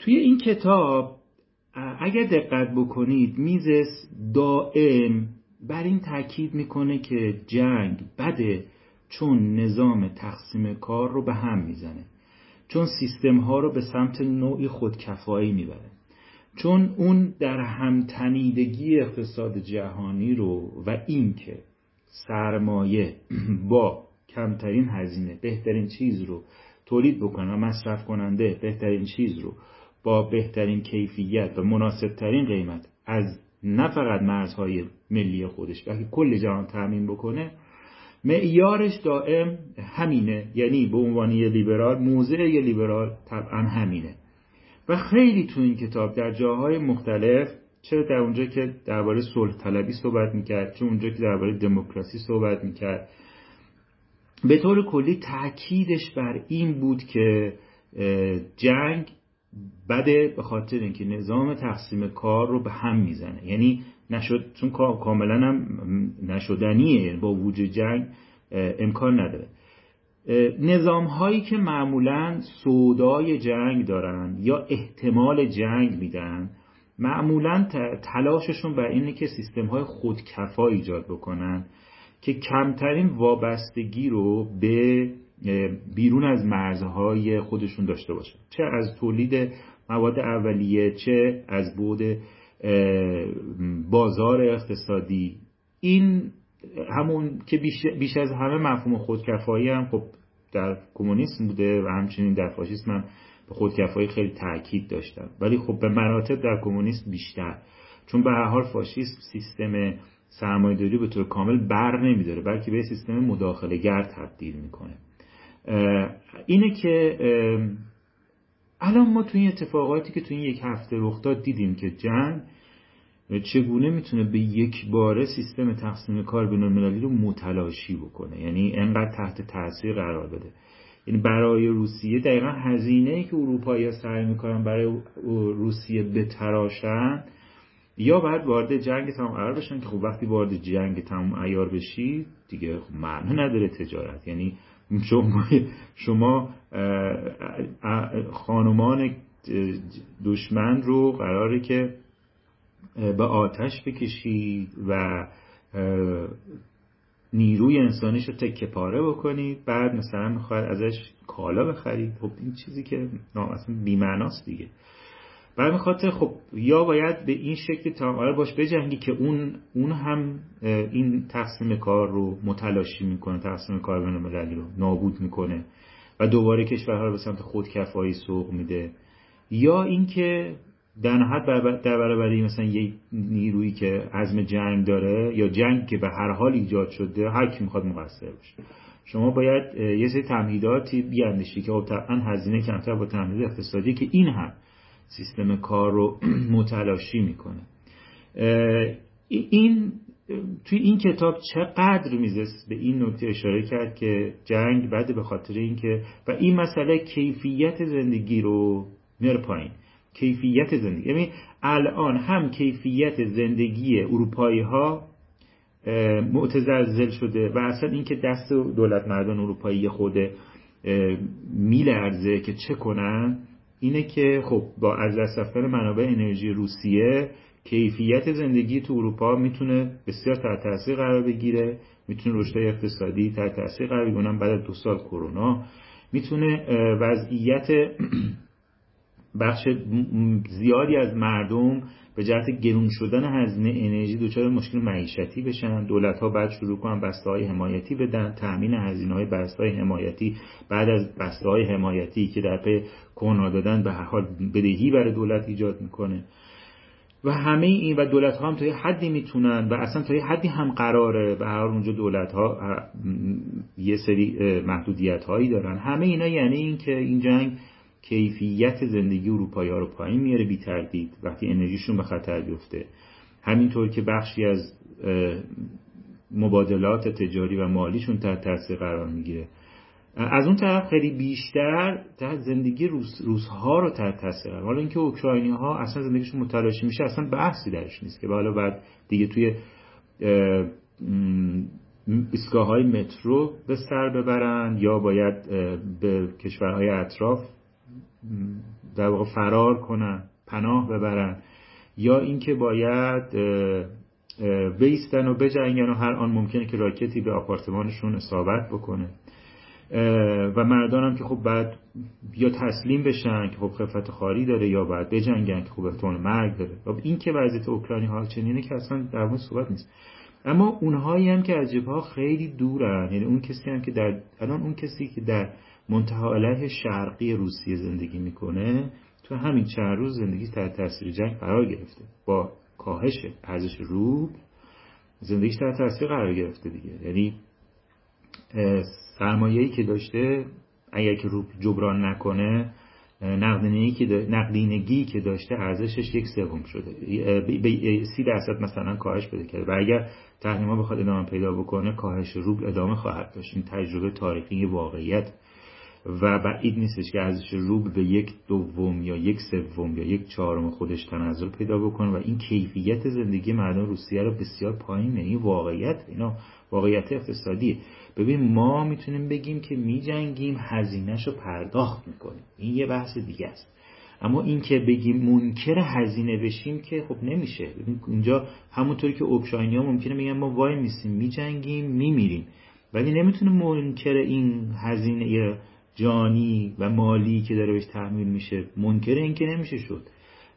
توی این کتاب اگر دقت بکنید میزس دائم بر این تاکید می‌کنه که جنگ بده چون نظام تقسیم کار رو به هم می‌زنه چون سیستم ها رو به سمت نوعی خودکفایی می‌بره چون اون در همتنیدگی اقتصاد جهانی رو و اینکه سرمایه با کمترین هزینه بهترین چیز رو تولید بکنه و مصرف کننده بهترین چیز رو با بهترین کیفیت و مناسبترین قیمت از نه فقط مرزهای ملی خودش بلکه کل جهان تعمین بکنه معیارش دائم همینه. یعنی به عنوان یه لیبرال موضع یه لیبرال طبعا همینه. و خیلی تو این کتاب در جاهای مختلف چه در اونجا که درباره صلح طلبی صحبت می‌کرد چه اونجا که درباره دموکراسی صحبت می‌کرد. به طور کلی تاکیدش بر این بود که جنگ بده به خاطر اینکه نظام تقسیم کار رو به هم می‌زنه. یعنی نشد چون کاملا هم نشدنیه یعنی با وجود جنگ امکان نداره. نظام هایی که معمولا سودای جنگ دارن یا احتمال جنگ میدن معمولا تلاششون بر اینه که سیستم های خودکفا ایجاد بکنن که کمترین وابستگی رو به بیرون از مرزهای خودشون داشته باشن چه از تولید مواد اولیه چه از بود بازار اقتصادی. این همون که بیش, از همه مفهوم خودکفایی هم خب در کمونیسم بوده و همچنین در فاشیسم هم به خودکفایی خیلی تاکید داشتن. ولی خب به مراتب در کمونیسم بیشتر. چون به هر حال فاشیسم سیستم سرمایه‌داری به طور کامل بر نمیداره بلکه به سیستم مداخله گر تبدیل می‌کنه. اینه که الان ما توی این اتفاقاتی که توی این یک هفته رخ داد دیدیم که جنگ چگونه می‌تونه به یک باره سیستم تقسیم کار بین المللی رو متلاشی بکنه؟ یعنی انقدر تحت تاثیر قرار بده. یعنی برای روسیه دقیقا هزینه ای که اروپایی سعی می‌کنن برای روسیه بتراشن یا باید وارد جنگ تمام عیار بشن که خب وقتی وارد جنگ تمام عیار بشی دیگه خب معنی نداره تجارت. یعنی شما شما خانمان دشمن رو قراره که به آتش بکشید و نیروی انسانیش رو تکه پاره بکنید. بعد مثلا می‌خواید ازش کالا بخرید. خب این چیزی که اصلا بیمعناست دیگه. برای خاطر خب یا باید به این شکل تمام باش بجنگی که اون اون هم این تقسیم کار رو متلاشی می‌کنه تقسیم کار بین المللی رو نابود می‌کنه و دوباره کشورها رو به سمت خودکفایی سوق میده. یا اینکه در نهایت در برابر مثلا یه نیرویی که عزم جنگ داره یا جنگ که به هر حال ایجاد شده هر کی می‌خواد مقصر باشه. شما باید یه سری تمهیداتی بیاندیشی که خب طبعا هزینه کمتر با تمهید اقتصادی که این هم سیستم کار رو متلاشی می‌کنه. این توی این کتاب چقدر میزست به این نکته اشاره کرد که جنگ بده به خاطر اینکه و این مسئله کیفیت زندگی رو میاره پایین. کیفیت زندگی یعنی الان هم کیفیت زندگی اروپایی ها شده و اصلا اینکه دست دولت مردان اروپایی خود میلرزه که چه کنن اینه که خب با از دست رفتن منابع انرژی روسیه کیفیت زندگی تو اروپا می‌تونه بسیار تحت تاثیر قرار بگیره. می‌تونه رشد اقتصادی تحت تاثیر قرار بگیره. بعد از دو سال کرونا. می‌تونه وضعیت بخش زیادی از مردم به جهت گرون شدن هزینه انرژی دچار مشکل معیشتی بشن. دولت ها بعد شروع کنن بسته های حمایتی بدن تامین هزینه های بسته های حمایتی. بعد از بسته های حمایتی که در پی کرونا دادن به هر حال بدهی برای دولت ایجاد می‌کنه. و همه این و دولت ها هم تا یه حدی می‌تونن و اصلا تا یه حدی هم قراره. به هر اونجا دولت ها یه سری محدودیت هایی دارن. همه اینا یعنی این که این جنگ کیفیت زندگی اروپایی ها رو پایین میاره بی تردید وقتی انرژیشون به خطر بیفته. همینطور که بخشی از مبادلات تجاری و مالیشون تحت تاثیر قرار می‌گیره. از اون طرف خیلی بیشتر تحت زندگی روس، روسها رو تحت تاثیر قرار حالا اینکه اوکراینی ها اصلا زندگیشون متلاشی میشه اصلا بحثی درش نیست که. حالا بعد دیگه توی ایستگاه های مترو به سر ببرن یا باید به کشورهای اطراف در واقع فرار کنن پناه ببرن. یا اینکه باید بیستن و بجنگن و هر آن ممکنه که راکتی به آپارتمانشون اصابت بکنه. و مردان هم که خب بعد یا تسلیم بشن که خب خفت خاری داره یا باید بجنگن که خب احتمال مرگ داره. خب این که وضعیت اوکراینی ها چنینه که اصلا در مورد صحبت نیست. اما اونهایی هم که از ها خیلی دورن. یعنی اون کسی هم که در الان اون کسی که در منتها علیه شرقی روسیه زندگی می‌کنه. تو همین چند روز زندگی تحت تاثیر جنگ قرار گرفته. با کاهش ارزش روب زندگیش تحت تاثیر قرار گرفته دیگه. یعنی سرمایه‌ای که داشته اگر که روب جبران نکنه نقدینگی که نقدینگی که داشته ارزشش یک سوم شده. به سی درصد مثلا کاهش بده کرده. و اگر تحریما بخواد ادامه پیدا بکنه کاهش روبل ادامه خواهد داشت. این تجربه تاریخی واقعیت. و بعید نیستش که ارزش روبل به یک دوم یا یک سوم یا یک چهارم خودش تنزل پیدا بکنه و این کیفیت زندگی مردم روسیه رو بسیار پایین این واقعیت اینا واقعیت اقتصادی ببین ما می‌تونیم بگیم که میجنگیم هزینهش رو پرداخت می‌کنیم. این یه بحث دیگه است. اما این که بگیم منکر هزینه بشیم که خب نمیشه. ببین اینجا همونطوری که اوکراینی ها ممکنه میگن ما وای میسیم میجنگیم میمیریم. ولی نمی‌تونه منکر این هزینه جانی و مالی که داره بهش تحمیل میشه. منکر این که نمیشه شد.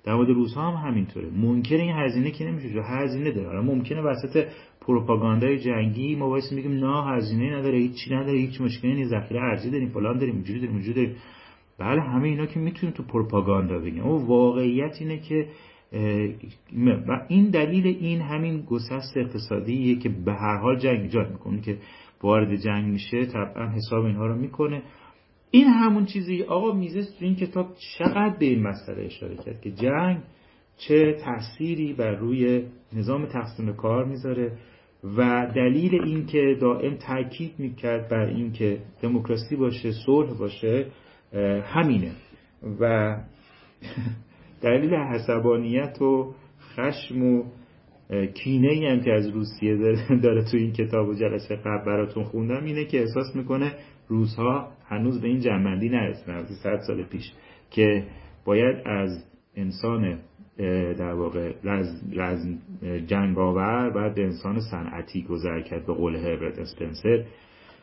در مورد روزها هم همینطوره. منکر این هزینه که نمیشه شد. هزینه داره. ممکنه وسط پروپاگاندای جنگی ما واسه میگیم نه هزینه نداره هیچی نداره هیچ مشکلی نیست. ذخیره ارزی داریم فلان داریم اینجوری داریم اونجوری داریم. بله همه اینا که می‌تونیم تو پروپاگاندا بگیم. اما واقعیت اینه که و این دلیل این همین گسست اقتصادیه که به هر حال جنگ ایجاد می‌کنه. که وارد جنگ میشه طبعا حساب اینها رو می‌کنه. این همون چیزی آقا میزه تو این کتاب چقدر به این مسئله اشاره کرد که جنگ چه تأثیری بر روی نظام تقسیم کار می‌ذاره و دلیل این که دائم تاکید می‌کرد بر این که دموکراسی باشه صلح باشه همینه. و دلیل حسابانیت و خشم و کینه ای هم که از روسیه داره تو این کتاب و جلسه قبل براتون خوندم اینه که احساس می‌کنه روزها هنوز به این جنبندی نرسیدن از صد سال پیش که باید از انسان در واقع جنگاور بعد به انسان صنعتی گذر کرد به قول هربرت اسپنسر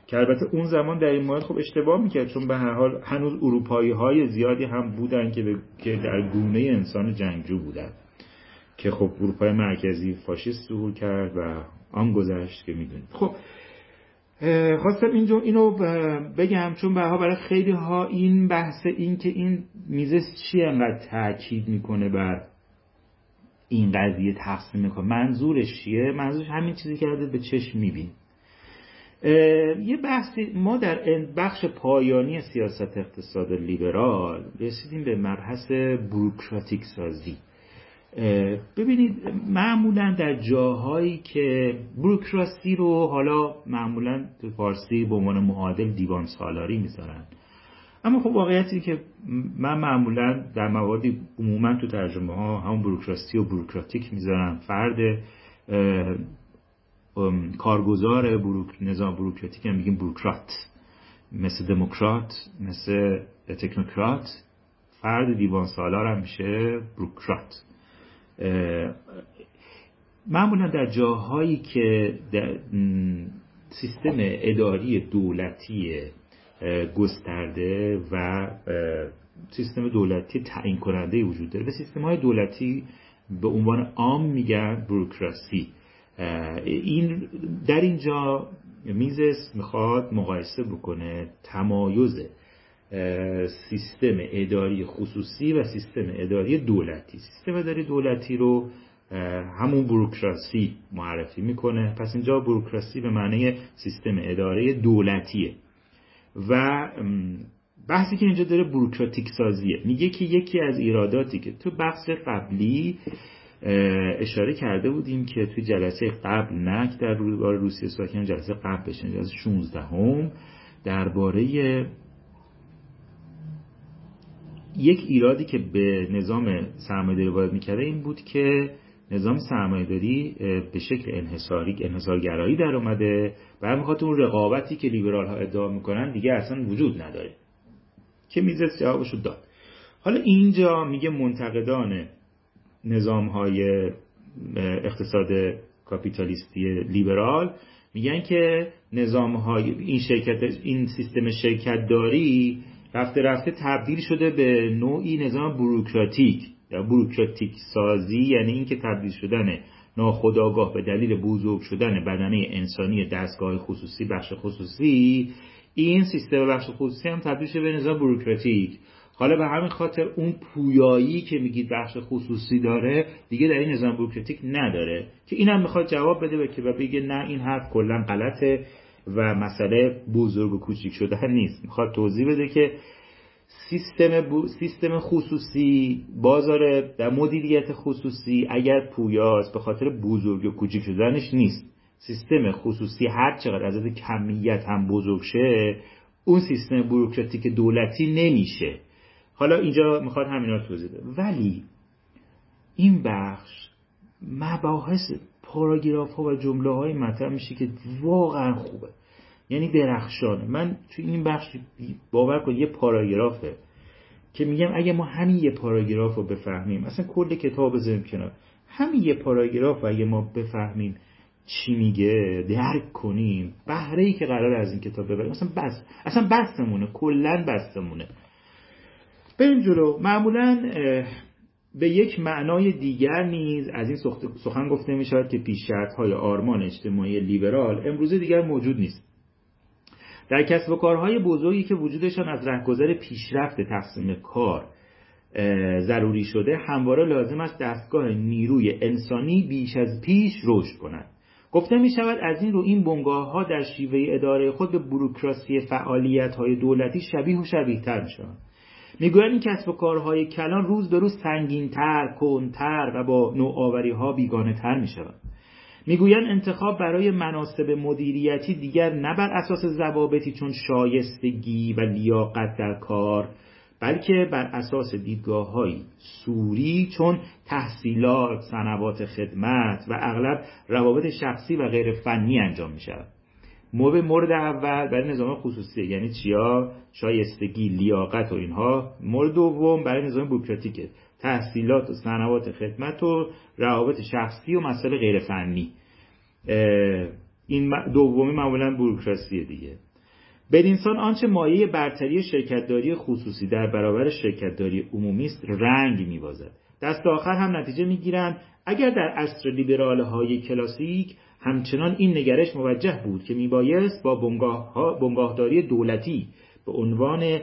که البته اون زمان در این مورد خب اشتباه می‌کرد چون به هر حال هنوز اروپایی های زیادی هم بودن که, که در گونه انسان جنگجو بودن. که خب اروپای مرکزی فاشیست ظهور کرد و آن گذشت که می‌دونید خب خواستم اینجا اینو بگم چون برها برای خیلی ها این بحث این که این میزه چی انقدر تاکید می‌کنه بر این قضیه تقسیم می‌کنه منظورش چیه؟ منظورش همین چیزی که به چشم میبین یه بحثی ما در بخش پایانی سیاست اقتصاد لیبرال رسیدیم به مبحث بروکراتیک سازی. ببینید معمولا در جاهایی که بروکراسی رو حالا معمولا تو فارسی به عنوان معادل دیوان سالاری می‌ذارن. اما خب واقعیتی که من معمولا در مواردی عموما تو ترجمه ها همون بروکراسی و بروکراتیک می‌ذارم. فرد کارگزار بروک... نظام بروکراتیک هم میگیم بروکرات مثل دموکرات مثل تکنوکرات فرد دیوان سالار هم میشه بروکرات. معمولا در جاهایی که در سیستم اداری دولتی گسترده و سیستم دولتی تعیین کننده وجود داره به سیستم های دولتی به عنوان عام میگن بروکراسی. این در اینجا میزس می‌خواد مقایسه بکنه تمایز سیستم اداری خصوصی و سیستم اداری دولتی. سیستم اداری دولتی رو همون بروکراسی معرفی می‌کنه. پس اینجا بروکراسی به معنی سیستم اداره دولتیه. و بحثی که اینجا داره بروکراتیک سازیه. میگه که یکی از ایراداتی که تو بحث قبلی اشاره کرده بودیم که توی جلسه قبل نک در روسیه ساکن جلسه قبل بشن جلسه 16 هم درباره یک ایرادی که به نظام سرمایه‌داری وارد می‌کرده این بود که نظام سرمایه‌داری به شکل انحصاری انحصارگرایی در اومده و می‌خواد اون رقابتی که لیبرال ها ادعا می‌کنن دیگه اصلا وجود نداره. که میزه جوابشو داد. حالا اینجا میگه منتقدان نظام های اقتصاد کاپیتالیستی لیبرال میگن که نظام های این شرکت این سیستم شرکت داری رفته رفته تبدیل شده به نوعی نظام بروکراتیک. یا بروکراتیک سازی یعنی اینکه تبدیل شدن ناخداگاه به دلیل بزرگ شدن بدنه انسانی دستگاه خصوصی بخش خصوصی این سیستم بخش خصوصی هم تبدیل شده به نظام بروکراتیک. حالا به همین خاطر اون پویایی که میگید بخش خصوصی داره دیگه در این نظام بروکراتیک نداره. که اینم می‌خواد جواب بده که و بگه نه این حرف کلا غلطه. و مسئله بزرگ و کوچیک شدن نیست. می‌خواد توضیح بده که سیستم, سیستم خصوصی بازار در مدیریت خصوصی اگر پویاست به خاطر بزرگ و کوچیک شدنش نیست. سیستم خصوصی هر چقدر از کمیت هم بزرگ شه اون سیستم بروکراتیک دولتی نمیشه. حالا اینجا می‌خواد همینا توضیح بده. ولی این بخش مباحث پاراگراف ها و جمله های مطرح میشه که واقعا خوبه. یعنی درخشانه. من تو این بخش باور کن یه پاراگرافه که میگم اگه ما همین یه پاراگراف رو بفهمیم اصلا کل کتاب بذاریم کنار. همین یه پاراگراف اگه ما بفهمیم چی میگه درک کنیم بهره ای که قرار از این کتاب ببریم اصلا بس اصلا بستمونه کلا بستمونه. بریم جلو. معمولا به یک معنای دیگر نیز از این سخن گفته می شود که پیش های آرمان اجتماعی لیبرال امروزه دیگر موجود نیست. در کسب و کارهای بزرگی که وجودشان از رهگذر پیشرفت تقسیم کار ضروری شده همواره لازم است دستگاه نیروی انسانی بیش از پیش رشد کند. گفته می شود از این رو این بنگاه ها در شیوه اداره خود به بروکراسی فعالیت های دولتی شبیه و شبیه تر می شود می‌گویند این کسب و کارهای کلان روز به روز سنگینتر، کنتر و با نوآوری ها بیگانه تر می شود. می‌گویند انتخاب برای مناسب مدیریتی دیگر نه بر اساس ضوابطی چون شایستگی و لیاقت در کار بلکه بر اساس دیدگاه های سوری چون تحصیلات، سنوات خدمت و اغلب روابط شخصی و غیر فنی انجام می شود. موب مورد اول برای نظام خصوصی. یعنی چیا؟ شایستگی لیاقت و اینها. مورد دوم برای نظام بوروکراتیکه تحصیلات و سنوات خدمت و روابط شخصی و مسائل غیر فنی. این دومی معمولا بوروکراسی دیگه. بدینسان آنچه مایه برتری شرکتداری خصوصی در برابر شرکتداری عمومی است رنگ میبازد. دست آخر هم نتیجه می‌گیرند. اگر در عصر لیبرال های کلاسیک همچنان این نگرش موجه بود که میبایست با بنگاه بنگاهداری دولتی به عنوان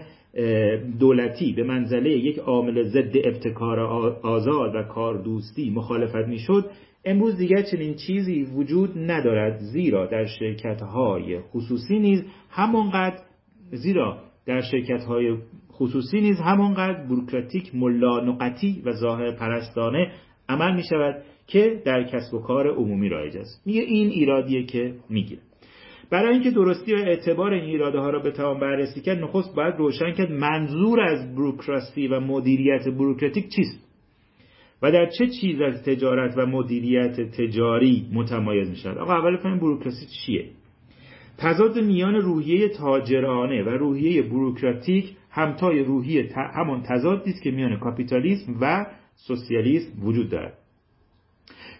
دولتی به منزله یک عامل ضد ابتکار آزاد و کار دوستی مخالفت می‌شد امروز دیگر چنین چیزی وجود ندارد زیرا در شرکت های خصوصی نیز همانقدر زیرا در شرکت های خصوصی نیز همانقدر بروکراتیک ملا نقطی و ظاهر پرستانه عمل می شود که در کسب و کار عمومی رایج است. میگه این ایرادیه که می‌گیره. برای اینکه درستی و اعتبار این ایراده ها را بتوان بررسی کرد نخست باید روشن کرد منظور از بروکراسی و مدیریت بروکراتیک چیست و در چه چیز از تجارت و مدیریت تجاری متمایز می شود آقا اول فهم بروکراسی چیه. تضاد میان روحیه تاجرانه و روحیه بروکراتیک همتای روحیه همان تضادی است که میان کاپیتالیسم و سوسیالیسم وجود دارد.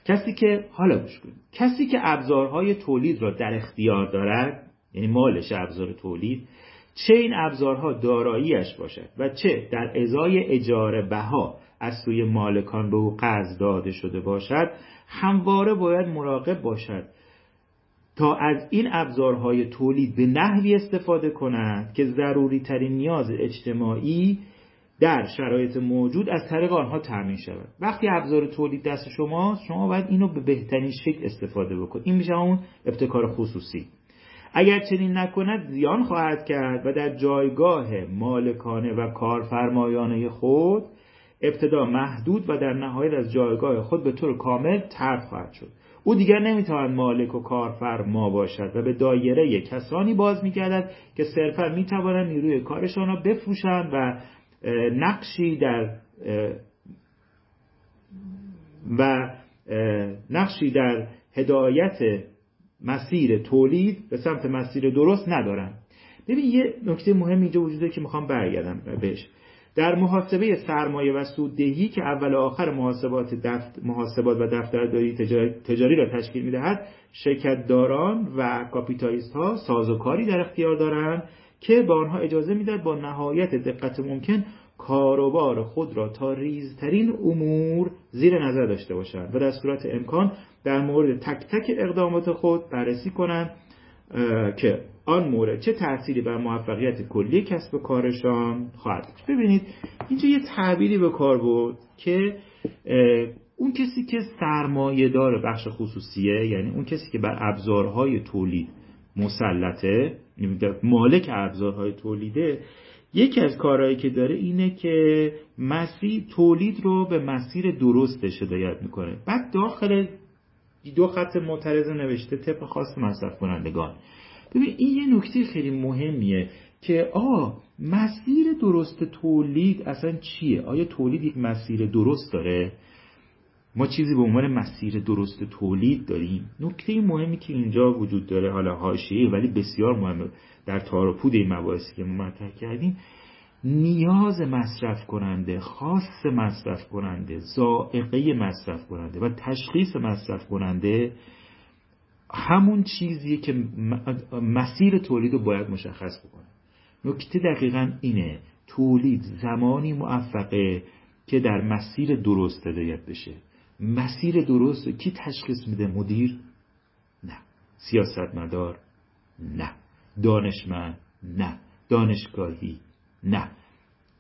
کسی که حالا گوش کنید کسی که ابزارهای تولید را در اختیار دارد یعنی مالش ابزار تولید چه این ابزارها داراییش باشد و چه در ازای اجاره بها از سوی مالکان به او قرض داده شده باشد همواره باید مراقب باشد تا از این ابزارهای تولید به نحوی استفاده کند که ضروری ترین نیاز اجتماعی در شرایط موجود از طریق آنها تامین شود. وقتی ابزار تولید دست شما شما باید اینو به بهترین شکل استفاده بکنید. این میشه اون ابتکار خصوصی. اگر چنین نکند زیان خواهد کرد و در جایگاه مالکانه و کارفرمایانه خود ابتدا محدود و در نهایت از جایگاه خود به طور کامل ترک خواهد شد. او دیگر نمی‌تواند مالک و کارفرما باشد و به دایره کسانی باز میگردد که صرفا می‌توانند نیروی کارشان را بفروشند و نقشی در و نقشی در هدایت مسیر تولید به سمت مسیر درست ندارن. ببین یه نکته مهم اینجا وجوده که می‌خوام برگردم بهش. در محاسبه سرمایه و سوددهی که اول و آخر محاسبات, دفت، محاسبات و دفترداری تجاری, را تشکیل می‌دهد شرکتداران و کاپیتالیست ها سازوکاری در اختیار دارند که به آنها اجازه می‌دهد با نهایت دقت ممکن کاروبار خود را تا ریزترین امور زیر نظر داشته باشند و در صورت امکان در مورد تک تک اقدامات خود بررسی کنند که آن مورد چه تأثیری بر موفقیت کلی کسب کارشان خواهد ببینید اینجا یه تعبیری به کار بود که اون کسی که سرمایه دار بخش خصوصیه یعنی اون کسی که بر ابزارهای تولید مسلطه مالک ابزارهای تولیده یکی از کارهایی که داره اینه که مسیر تولید رو به مسیر درستش هدایت می‌کنه. بعد داخل دو خط معترضه نوشته طبق خاص مصرف کنندگان. ببین این یه نکته خیلی مهمیه که آ مسیر درست تولید اصلا چیه؟ آیا تولید یک مسیر درست داره؟ ما چیزی به عنوان مسیر درست تولید داریم. نکته مهمی که اینجا وجود داره حالا حاشیه ولی بسیار مهمه. در تار و پود این مباحثی که ما مطرح کردیم نیاز مصرف کننده خاص مصرف کننده زائقه مصرف کننده و تشخیص مصرف کننده همون چیزیه که مسیر تولید رو باید مشخص بکنه. نکته دقیقا اینه تولید زمانی موفقه که در مسیر درست هدایت بشه. مسیر درست کی تشخیص میده مدیر؟ نه. سیاستمدار؟ نه. دانشمند؟ نه. دانشگاهی؟ نه.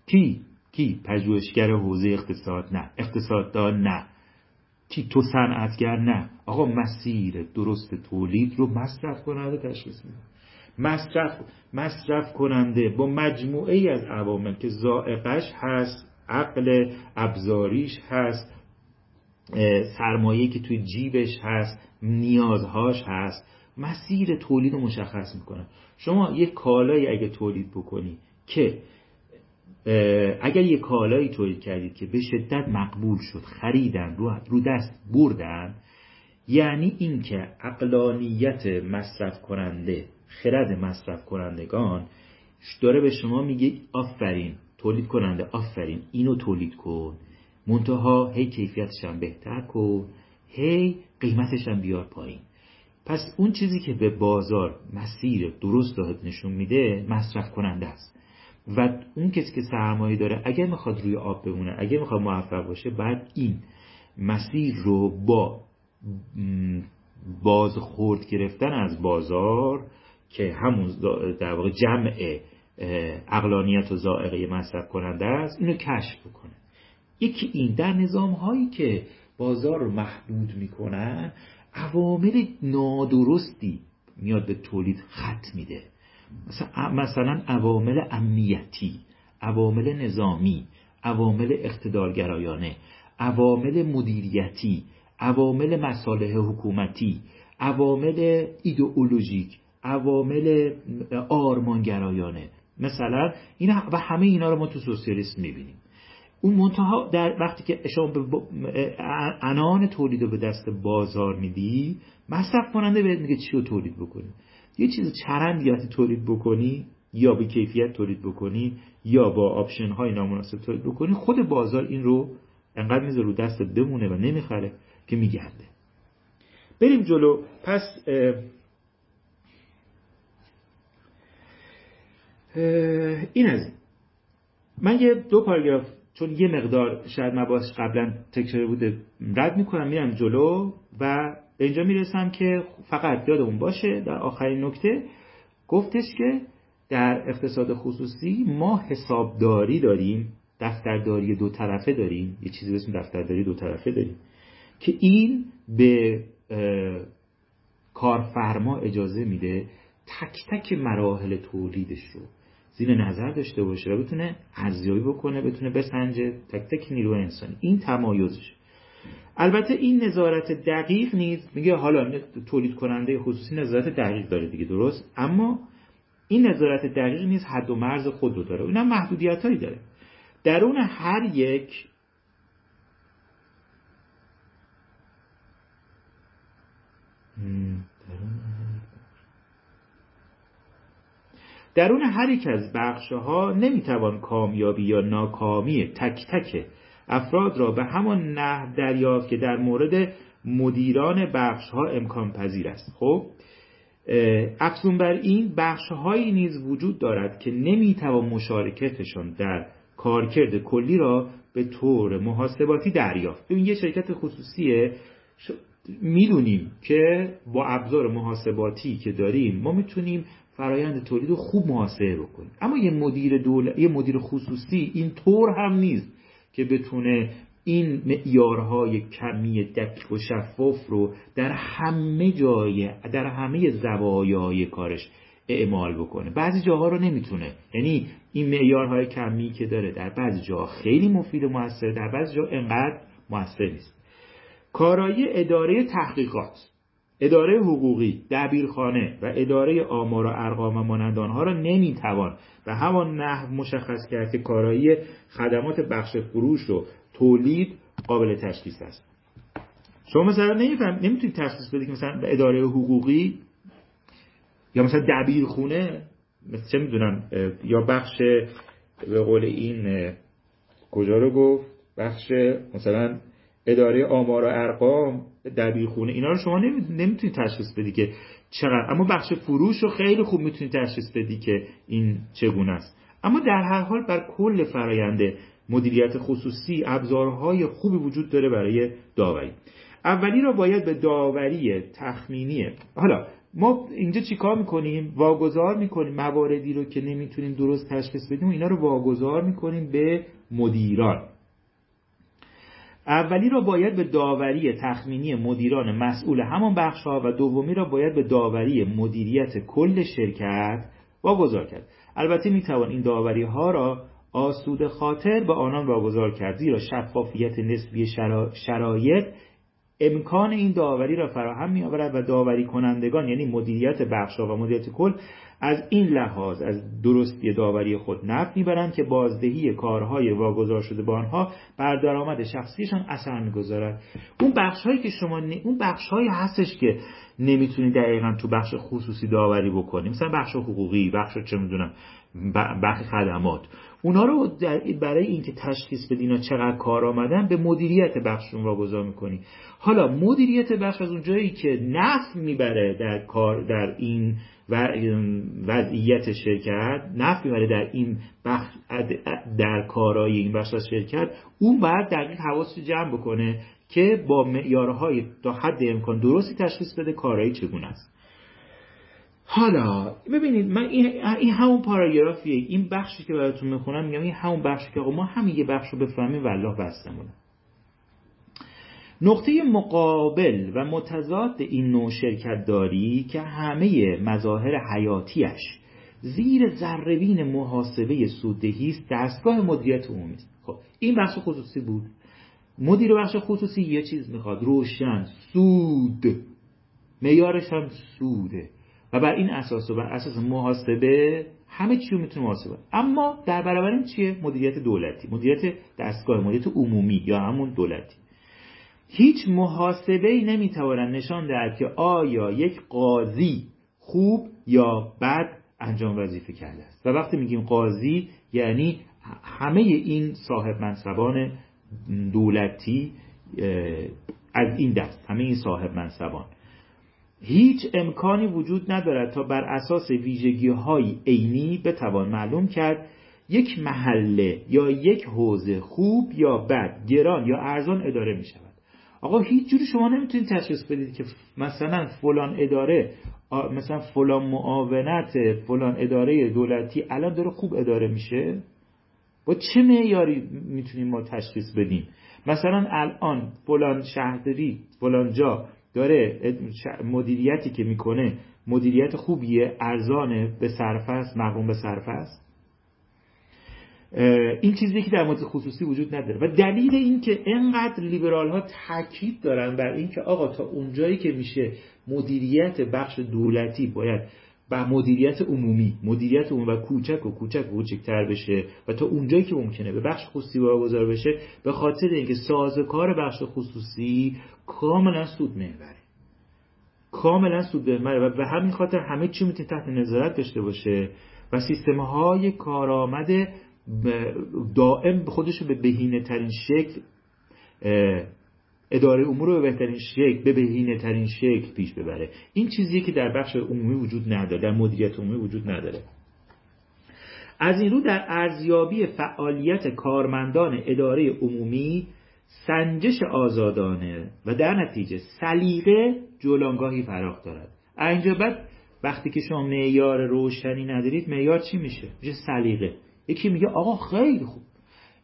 کی؟ کی؟ پژوهشگر حوزه اقتصاد؟ نه. اقتصاددان؟ نه. کی؟ تو صنعتگر؟ نه. آقا مسیر درست تولید رو مصرف کننده تشخیص میده. مصرف مصرف کننده با مجموعه ای از عوامل که زائقش هست عقل ابزاریش هست سرمایه که توی جیبش هست نیازهاش هست مسیر تولید رو مشخص می‌کنه. شما یک کالایی اگه تولید بکنی که اگر یک کالایی تولید کردید که به شدت مقبول شد خریدن رو دست بردن یعنی اینکه اقلانیت مصرف کننده خرد مصرف کنندگان داره به شما میگه آفرین تولید کننده آفرین اینو تولید کن. منتها هی هم بهتر کن هی قیمتش هم بیار پایین. پس اون چیزی که به بازار مسیر درست داد نشون میده مصرف کننده است. و اون کسی که سرمایه داره اگر می‌خواد روی آب بمونه اگر می‌خواد موفق باشه بعد این مسیر رو با باز خورد گرفتن از بازار که همون در واقع جمع اقلانیت و زائقه مصرف کننده است اینو کشف بکنه. یکی این در نظام هایی که بازار رو محدود می‌کنن عوامل نادرستی میاد به تولید خط میده. مثلا عوامل امنیتی عوامل نظامی عوامل اقتدارگرایانه عوامل مدیریتی عوامل مصالح حکومتی عوامل ایدئولوژیک عوامل آرمانگرایانه. مثلا این و همه اینا رو ما تو سوسیالیسم می‌بینیم. اون منتها در وقتی که شما به انان تولید رو به دست بازار میدی مصرف کننده بهت میگه چی رو تولید بکنی. یه چیز چرندیاتی تولید بکنی یا به کیفیت تولید بکنی یا با آپشن های نامناسب تولید بکنی خود بازار این رو انقدر میزه رو دست بمونه و نمی‌خره که میگرده. بریم جلو. پس این از این. من یه دو پاراگراف چون یه مقدار شاید مباحث قبلا تکرار بوده رد می‌کنم میرم جلو و اینجا می‌رسم که فقط یادمون باشه در آخرین نکته گفتش که در اقتصاد خصوصی ما حسابداری داریم دفترداری دو طرفه داریم یه چیزی به اسم دفترداری دو طرفه داریم که این به کارفرما اجازه میده تک تک مراحل تولیدش رو زیر نظر داشته باشه و بتونه ارزیابی بکنه بتونه بسنجه تک تک نیرو انسانی. این تمایزش البته این نظارت دقیق نیز میگه حالا تولید کننده خصوصی نظارت دقیق داره دیگه درست؟ اما این نظارت دقیق نیز حد و مرز خود رو داره. اونم محدودیت هایی داره. درون هر یک درون هر یک از بخشها نمی‌توان کامیابی یا ناکامی تک تک افراد را به همان نحو دریافت که در مورد مدیران بخشها امکان پذیر است. خب افزون بر این بخشهایی نیز وجود دارد که نمی‌توان مشارکتشان در کارکرد کلی را به طور محاسباتی دریافت. ببین یه شرکت خصوصیه. می‌دونیم که با ابزار محاسباتی که داریم ما می‌تونیم فرایند تولید رو خوب محاسبه بکنیم. اما یه مدیر دول... یه مدیر خصوصی این طور هم نیست که بتونه این معیارهای کمی دقیق و شفاف رو در همه جای در همه زوایای کارش اعمال بکنه. بعضی جاها رو نمی‌تونه. یعنی این معیارهای کمی که داره در بعضی جاها خیلی مفید و موثر در بعضی جا انقدر موثر نیست. کارایی اداره تحقیقات. اداره حقوقی، دبیرخانه و اداره آمار و ارقام و مانند آنها را نمی‌توان به همان نحو مشخص کرد که کارایی خدمات بخش فروش و تولید قابل تشخیص است. شما مثلا نمیفهم نمی‌تونید تشخیص بدید که مثلا به اداره حقوقی یا مثلا دبیرخونه مثلا چه می‌دونم یا بخش به قول این کجا رو گفت؟ بخش مثلا اداره آمار و ارقام دبیرخونه اینا رو شما نمی‌تونید تشخیص بدی که چقدر. اما بخش فروش رو خیلی خوب می‌تونید تشخیص بدی که این چگونه است. اما در هر حال بر کل فرایند مدیریت خصوصی ابزارهای خوبی وجود داره برای داوری. اولی را باید به داوری تخمینی حالا ما اینجا چیکار می‌کنیم؟ واگذار می‌کنیم مواردی رو که نمی‌تونیم درست تشخیص بدیم اینا رو واگذار می‌کنیم به مدیران. اولی را باید به داوری تخمینی مدیران مسئول همان بخش ها و دومی را باید به داوری مدیریت کل شرکت واگذار کرد. البته می‌توان این داوری ها را آسود خاطر به آنان واگذار کرد زیرا شفافیت نسبی شرایط امکان این داوری را فراهم می آورد و داوری کنندگان یعنی مدیریت بخشها و مدیریت کل از این لحاظ از درستی داوری خود نفت می‌برند که بازدهی کارهای واگذار شده به آنها بر درآمد شخصیشان اثر می‌گذارد. اون بخشهایی که شما ن... اون بخشهایی هستش که نمی‌تونی دقیقا تو بخش خصوصی داوری بکنی. مثلا بخش حقوقی بخش چه می‌دونم بخش خدمات. اونا رو برای اینکه تشخیص بدین چقدر کار آمدن به مدیریت بخششون واگذار می‌کنی. حالا مدیریت بخش از اونجایی که نفع می‌بره در کار در این وضعیت شرکت نفع می‌بره در این بخش در کارای این بخش از شرکت اون باید دقیق حواس جمع بکنه که با معیارهای تا حد امکان درستی تشخیص بده کارایی چگونه است. حالا ببینید من این, همون پاراگرافیه. این بخشی که براتون می‌خونم میگم این همون بخشی که ما همین یه بخش رو بفهمیم والله بستمونه. نقطه مقابل و متضاد این نوع شرکت داری که همه مظاهر حیاتیش زیر ذربین محاسبه سوددهی است دستگاه مدیریت عمومی. است خب این بخش خصوصی بود. مدیر بخش خصوصی یه چیز می‌خواد روشن سود. میارش هم سوده. و بر این اساس و بر اساس محاسبه همه چی رو می‌تونه محاسبه اما در برابر این چیه؟ مدیریت دولتی. مدیریت دستگاه مدیریت عمومی یا همون دولتی. هیچ محاسبه ای نمی‌تواند نشان دهد که آیا یک قاضی خوب یا بد انجام وظیفه کرده است. و وقتی میگیم قاضی یعنی همه این صاحب منصبان دولتی از این دست همه این صاحب منصبان. هیچ امکانی وجود ندارد تا بر اساس ویژگی های عینی بتوان معلوم کرد یک محله یا یک حوزه خوب یا بد گران یا ارزان اداره می شود آقا هیچ جوری شما نمی‌تونید تشخیص بدید که مثلا فلان اداره مثلا فلان معاونت فلان اداره دولتی الان داره خوب اداره میشه؟ با چه معیاری می‌تونیم ما تشخیص بدیم؟ مثلا الان فلان شهرداری فلان جا داره مدیریتی که می‌کنه مدیریت خوبیه ارزانه به صرف است مقروم به صرف است این چیزی که در مورد خصوصی وجود نداره. و دلیل این که انقدر لیبرال ها تاکید دارن بر این که آقا تا اونجایی که میشه مدیریت بخش دولتی باید و مدیریت عمومی مدیریت عمومی و کوچک و کوچک و کوچکتر بشه و تا اونجایی که ممکنه به بخش خصوصی واگذار بشه به خاطر اینکه سازوکار بخش خصوصی کاملا سود می‌بره کاملا سود می‌بره و به همین خاطر همه چی می‌تونه تحت نظارت داشته باشه و سیستم های کارآمد دائم خودش به بهینه ترین شکل اداره امور رو به بهترین شکل به بهینه ترین شکل پیش ببره. این چیزی که در بخش عمومی وجود نداره در مدیریت عمومی وجود نداره. از این رو در ارزیابی فعالیت کارمندان اداره عمومی سنجش آزادانه و در نتیجه سلیقه جولانگاهی فراخ دارد. اینجا بعد وقتی که شما معیار روشنی ندارید معیار چی میشه؟ میشه سلیقه. یکی میگه آقا خیلی خوب.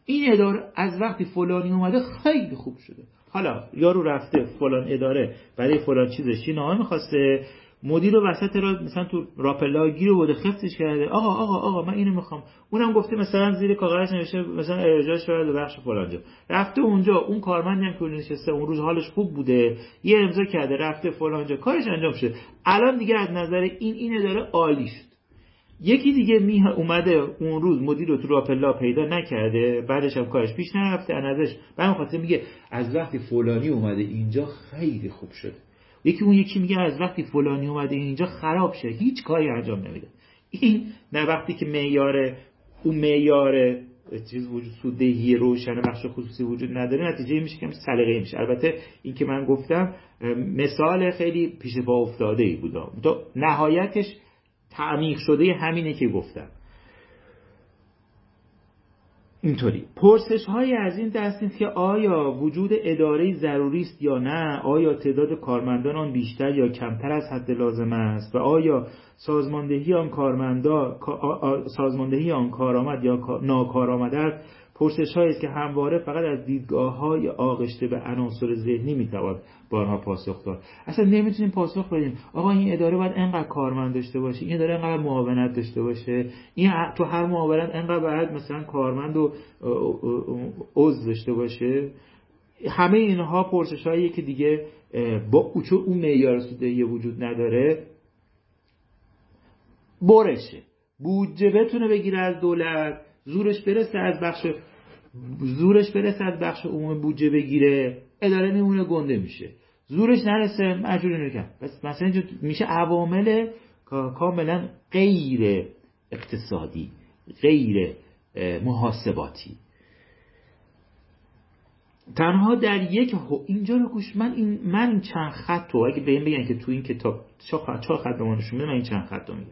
این اداره از وقتی فلانی اومده خیلی خوب شده. حالا یارو رفته فلان اداره برای فلان چیزش نامه می‌خواسته؟ مدیر وسط را مثلا تو راپلا گیر بوده خفتش کرده. آقا آقا آقا من اینو می‌خوام. اونم گفته مثلا زیر کاغذ نوشته مثلا ارجاعش به بخش فلانجا رفته اونجا اون کارمندی هم که نشسته اون روز حالش خوب بوده یه امضا کرده رفته فلانجا کارش انجام شده. الان دیگه از نظر این این اداره عالی شد. یکی دیگه می اومده اون روز مدیر رو تو راپلا پیدا نکرده بعدش هم کارش پیش نرفته ازش بعد خاطر میگه از وقتی فلانی اومده اینجا خیلی خوب شده. یکی اون یکی میگه از وقتی فلانی اومده اینجا خراب شه هیچ کاری انجام نمیده. این نه وقتی که معیار اون معیار چیز وجود سوددهی روشن بخش خصوصی وجود نداره نتیجه میشه که سلیقه میشه. البته این که من گفتم مثال خیلی پیش با افتاده ای بود نهایتش تعمیق شده همینه که گفتم. اینطوری. پرسش های از این دست نیست که آیا وجود اداره ضروری است یا نه؟ آیا تعداد کارمندان آن بیشتر یا کمتر از حد لازم است؟ و آیا سازماندهی آن کارمندا سازماندهی آن کارآمد یا ناکارآمد است؟ پرسش است که همواره فقط از دیدگاه های آغشته به عناصر ذهنی می‌توان با آنها پاسخ داد. اصلا نمی‌تونیم پاسخ بدیم. آقا این اداره باید انقدر کارمند داشته باشه این اداره انقدر معاونت داشته باشه این تو هر معاونت انقدر باید مثلا کارمند و عضو داشته باشه. همه اینها پرسش هایی که دیگه با چون اون معیار سودهی وجود نداره. برشه. بودجه بتونه بگیره از دولت. زورش برسه از بخش زورش برسه از بخش عموم بودجه بگیره اداره میمونه گنده میشه. زورش نرسه مجبور نکن پس مثلا میشه عوامل کاملا غیر اقتصادی غیر محاسباتی. تنها در یک اینجا رو گوش من این من چند خط رو اگه به این بگن که تو این کتاب چه خط به من این چند خط رو میگم.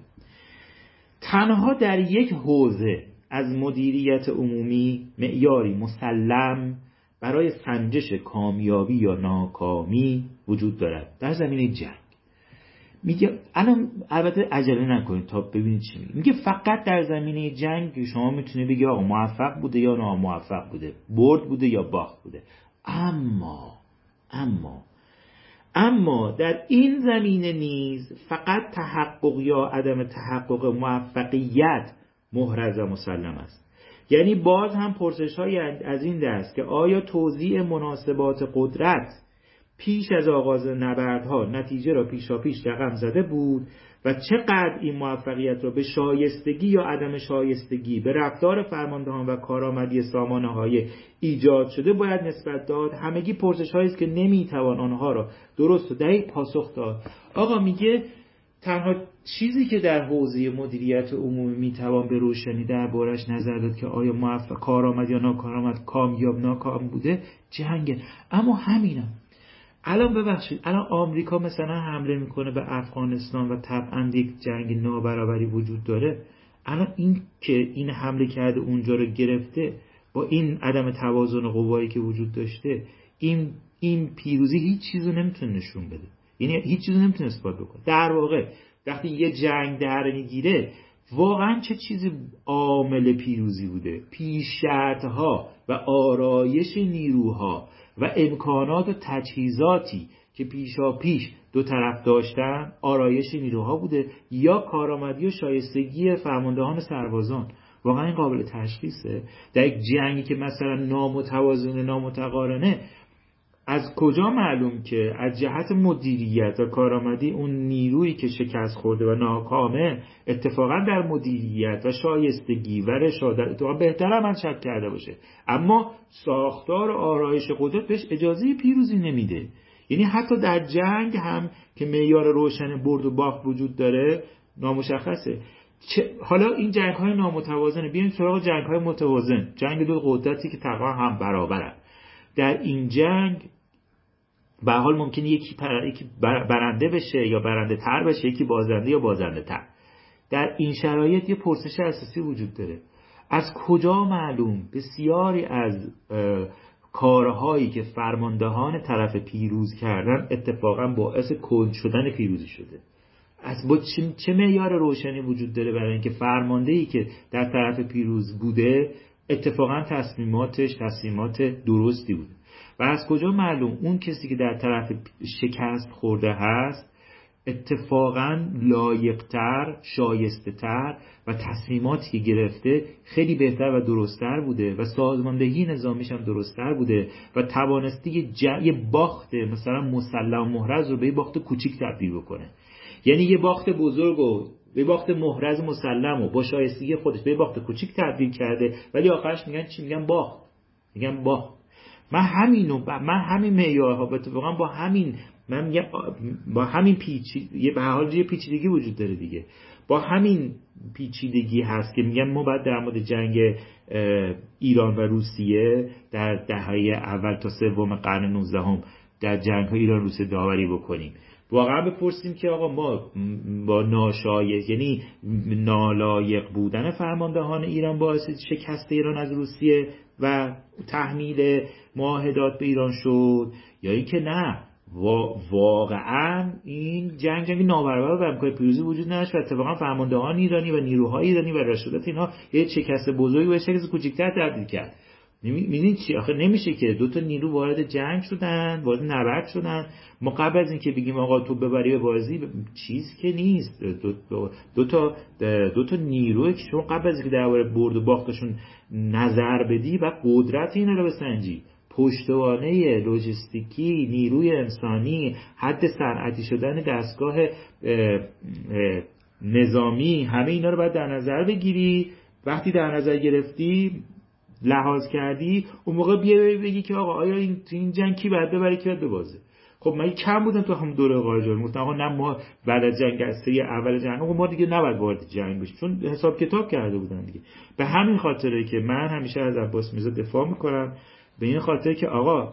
تنها در یک حوزه از مدیریت عمومی معیاری مسلم برای سنجش کامیابی یا ناکامی وجود دارد. در زمینه جنگ. میگه الان البته عجله نکنید تا ببینید چی میگه. میگه فقط در زمینه جنگ شما می‌تونه بگی آقا موفق بوده یا ناموفق بوده. برد بوده یا باخت بوده. اما اما اما در این زمینه نیز فقط تحقق یا عدم تحقق موفقیت محرز و مسلم است. یعنی باز هم پرسش های از این دست که آیا توضیح مناسبات قدرت پیش از آغاز نبردها نتیجه را پیشا پیش رقم زده بود و چقدر این موفقیت را به شایستگی یا عدم شایستگی به رفتار فرماندهان و کارآمدی سامانه های ایجاد شده باید نسبت داد؟ همگی پرسش است که نمی‌توان آنها را درست و دقیق پاسخ داد. آقا میگه تنها چیزی که در حوزه مدیریت عمومی می‌توان به روشنی دربارش نظر داد که آیا موفق کارآمد یا ناکارآمد کامیاب ناکام بوده جنگ اما همینم. الان ببخشید الان آمریکا مثلا حمله می‌کنه به افغانستان و طبعا یک جنگ نابرابری وجود داره. الان این که این حمله کرده اونجا رو گرفته با این عدم توازن قوایی که وجود داشته این این پیروزی هیچ چیزو نمی‌تونه نشون بده. یعنی هیچ چیزی نمی‌تونه اثبات بکنه. در واقع وقتی یه جنگ در می‌گیره واقعا چه چیزی عامل پیروزی بوده؟ پیش ها و آرایش نیروها و امکانات و تجهیزاتی که پیشا پیش دو طرف داشتن آرایش نیروها بوده یا کارآمدی و شایستگی فرماندهان سربازان. واقعا این قابل تشخیصه. در یک جنگی که مثلا نامتوازن نامتقارنه از کجا معلوم که از جهت مدیریت و کارآمدی اون نیرویی که شکست خورده و ناکامه اتفاقا در مدیریت و شایستگی و رشادت بهتر من شک کرده باشه. اما ساختار و آرایش قدرت بهش اجازه پیروزی نمیده. یعنی حتی در جنگ هم که معیار روشن برد و باخت وجود داره نامشخصه. حالا این جنگ های نامتوازنه. بیایم سراغ جنگ های متوازن. جنگ دو قدرتی که تقریبا هم برابرن. در این جنگ به حال ممکنه یکی, برنده بشه یا برنده تر بشه یکی بازنده یا بازنده تر. در این شرایط یه پرسش اساسی وجود داره. از کجا معلوم؟ بسیاری از کارهایی که فرماندهان طرف پیروز کردن اتفاقا باعث کند شدن پیروزی شده. از با چه معیار روشنی وجود داره برای اینکه فرمانده ای که در طرف پیروز بوده اتفاقا تصمیماتش تصمیمات درستی بوده و از کجا معلوم اون کسی که در طرف شکست خورده هست اتفاقا لایقتر شایستهتر و تصمیماتی که گرفته خیلی بهتر و درستتر بوده و سازماندهی نظامیش هم درستتر بوده و توانستی یه باخت مثلا مسلم محرز رو به یه باخت کوچیک تبدیل بکنه. یعنی یه باخت بزرگ و به باخت محرز مسلم و با شایستگی خودش به باخت کوچیک تبدیل کرده ولی آخرش میگن چی؟ میگن باخت. میگن باخت. من همینو من همین معیارها اتفاقا با همین من با همین پیچی یه به حال یه پیچیدگی وجود داره دیگه. با همین پیچیدگی هست که میگم ما باید در مورد جنگ ایران و روسیه در دهه اول تا سوم قرن 19 هم در جنگ های ایران روسیه داوری بکنیم. واقعا بپرسیم که آقا ما با ناشایست یعنی نالایق بودن فرماندهان ایران باعث شکست ایران از روسیه و تحمیل معاهدات به ایران شد یا اینکه نه؟ واقعا این جنگ جنگ نابرابر و امکان پیروزی وجود نداشت و اتفاقا فرماندهان ایرانی و نیروهای ایرانی و رشدت اینها یه شکست بزرگی به شکست کوچکتر تبدیل کرد. میدین چی؟ آخه نمیشه که دو تا نیرو وارد جنگ شدن وارد نبرد شدن. ما قبل از اینکه بگیم آقا تو ببری به بازی چیز که نیست. دو, دو, دو تا دو تا نیرو که شما قبل از اینکه درباره برد و باختشون نظر بدی و قدرت اینا رو بسنجی. پشتوانه لوجستیکی نیروی انسانی حد صنعتی شدن دستگاه نظامی همه اینا رو باید در نظر بگیری. وقتی در نظر گرفتی لحاظ کردی اون موقع بیا بگی که آقا آیا این این جنگ کی باید ببره کی باید ببازه خب من کم بودم تو هم دوره قاجار؟ گفتم آقا نه ما بعد از جنگ از اول جنگ ما دیگه نباید وارد جنگ بشیم چون حساب کتاب کرده بودن دیگه. به همین خاطره که من همیشه از عباس میرزا دفاع می‌کنم به این خاطر که آقا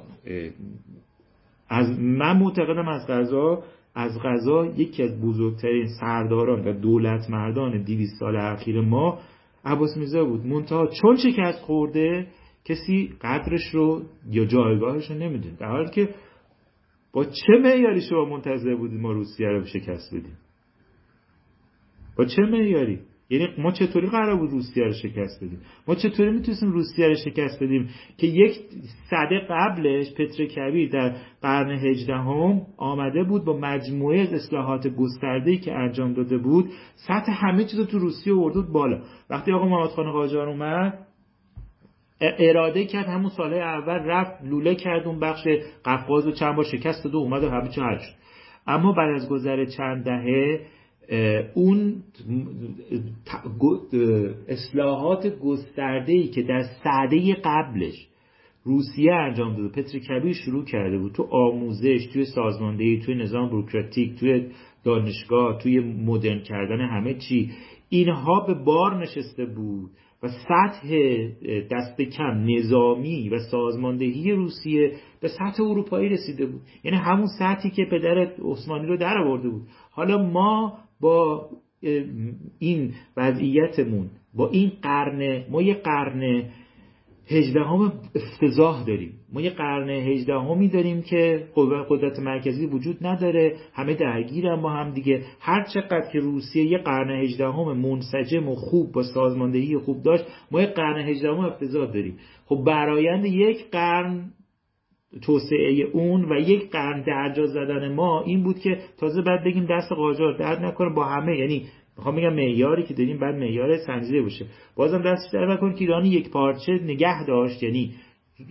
از من معتقدم از غذا از غذا یکی از بزرگترین سرداران و دولت مردان 200 سال اخیر ما عباس میرزا بود. منتها چون شکست خورده کسی قدرش رو یا جایگاهش رو نمی‌دونه. در حالی که با چه معیاری شما منتظر بودید ما روسیه رو شکست بدیم؟ با چه معیاری؟ یعنی ما چطوری قرار بود روسیه رو شکست بدیم؟ ما چطوری می‌تونستیم روسیه رو شکست بدیم که یک صده قبلش پتر کبیر در قرن هجدهم آمده بود با مجموعه از اصلاحات گسترده‌ای که انجام داده بود سطح همه چیز رو تو روسیه آورد بالا. وقتی آقا محمد خان قاجار اومد اراده کرد همون ساله اول رفت لوله کرد اون بخش قفقاز رو چند بار شکست داد و اومد و همه چی حل شد. اما بعد از گذر چند دهه اون اصلاحات گسترده ای که در سعده قبلش روسیه انجام داده پتر کبیر شروع کرده بود تو آموزش توی سازماندهی توی نظام بروکراتیک توی دانشگاه توی مدرن کردن همه چی اینها به بار نشسته بود و سطح دست کم نظامی و سازماندهی روسیه به سطح اروپایی رسیده بود. یعنی همون سطحی که پدر عثمانی رو در آورده بود. حالا ما با این وضعیتمون با این قرن ما یه قرن هجدهم افتضاح داریم. ما یه قرن هجدهمی داریم که قدرت مرکزی وجود نداره همه درگیرن با هم دیگه. هر چقدر که روسیه یه قرن هجدهم منسجم و خوب با سازماندهی خوب داشت ما یه قرن هجدهم افتضاح داریم. خب برایند یک قرن توسعه اون و یک قرن درجا زدن ما این بود که تازه بعد بگیم دست قاجار درد نکنه با همه. یعنی می‌خوام بگم معیاری که داریم بعد معیار سنجیده باشه. بازم دستش در نکنه که ایران یک پارچه نگه داشت. یعنی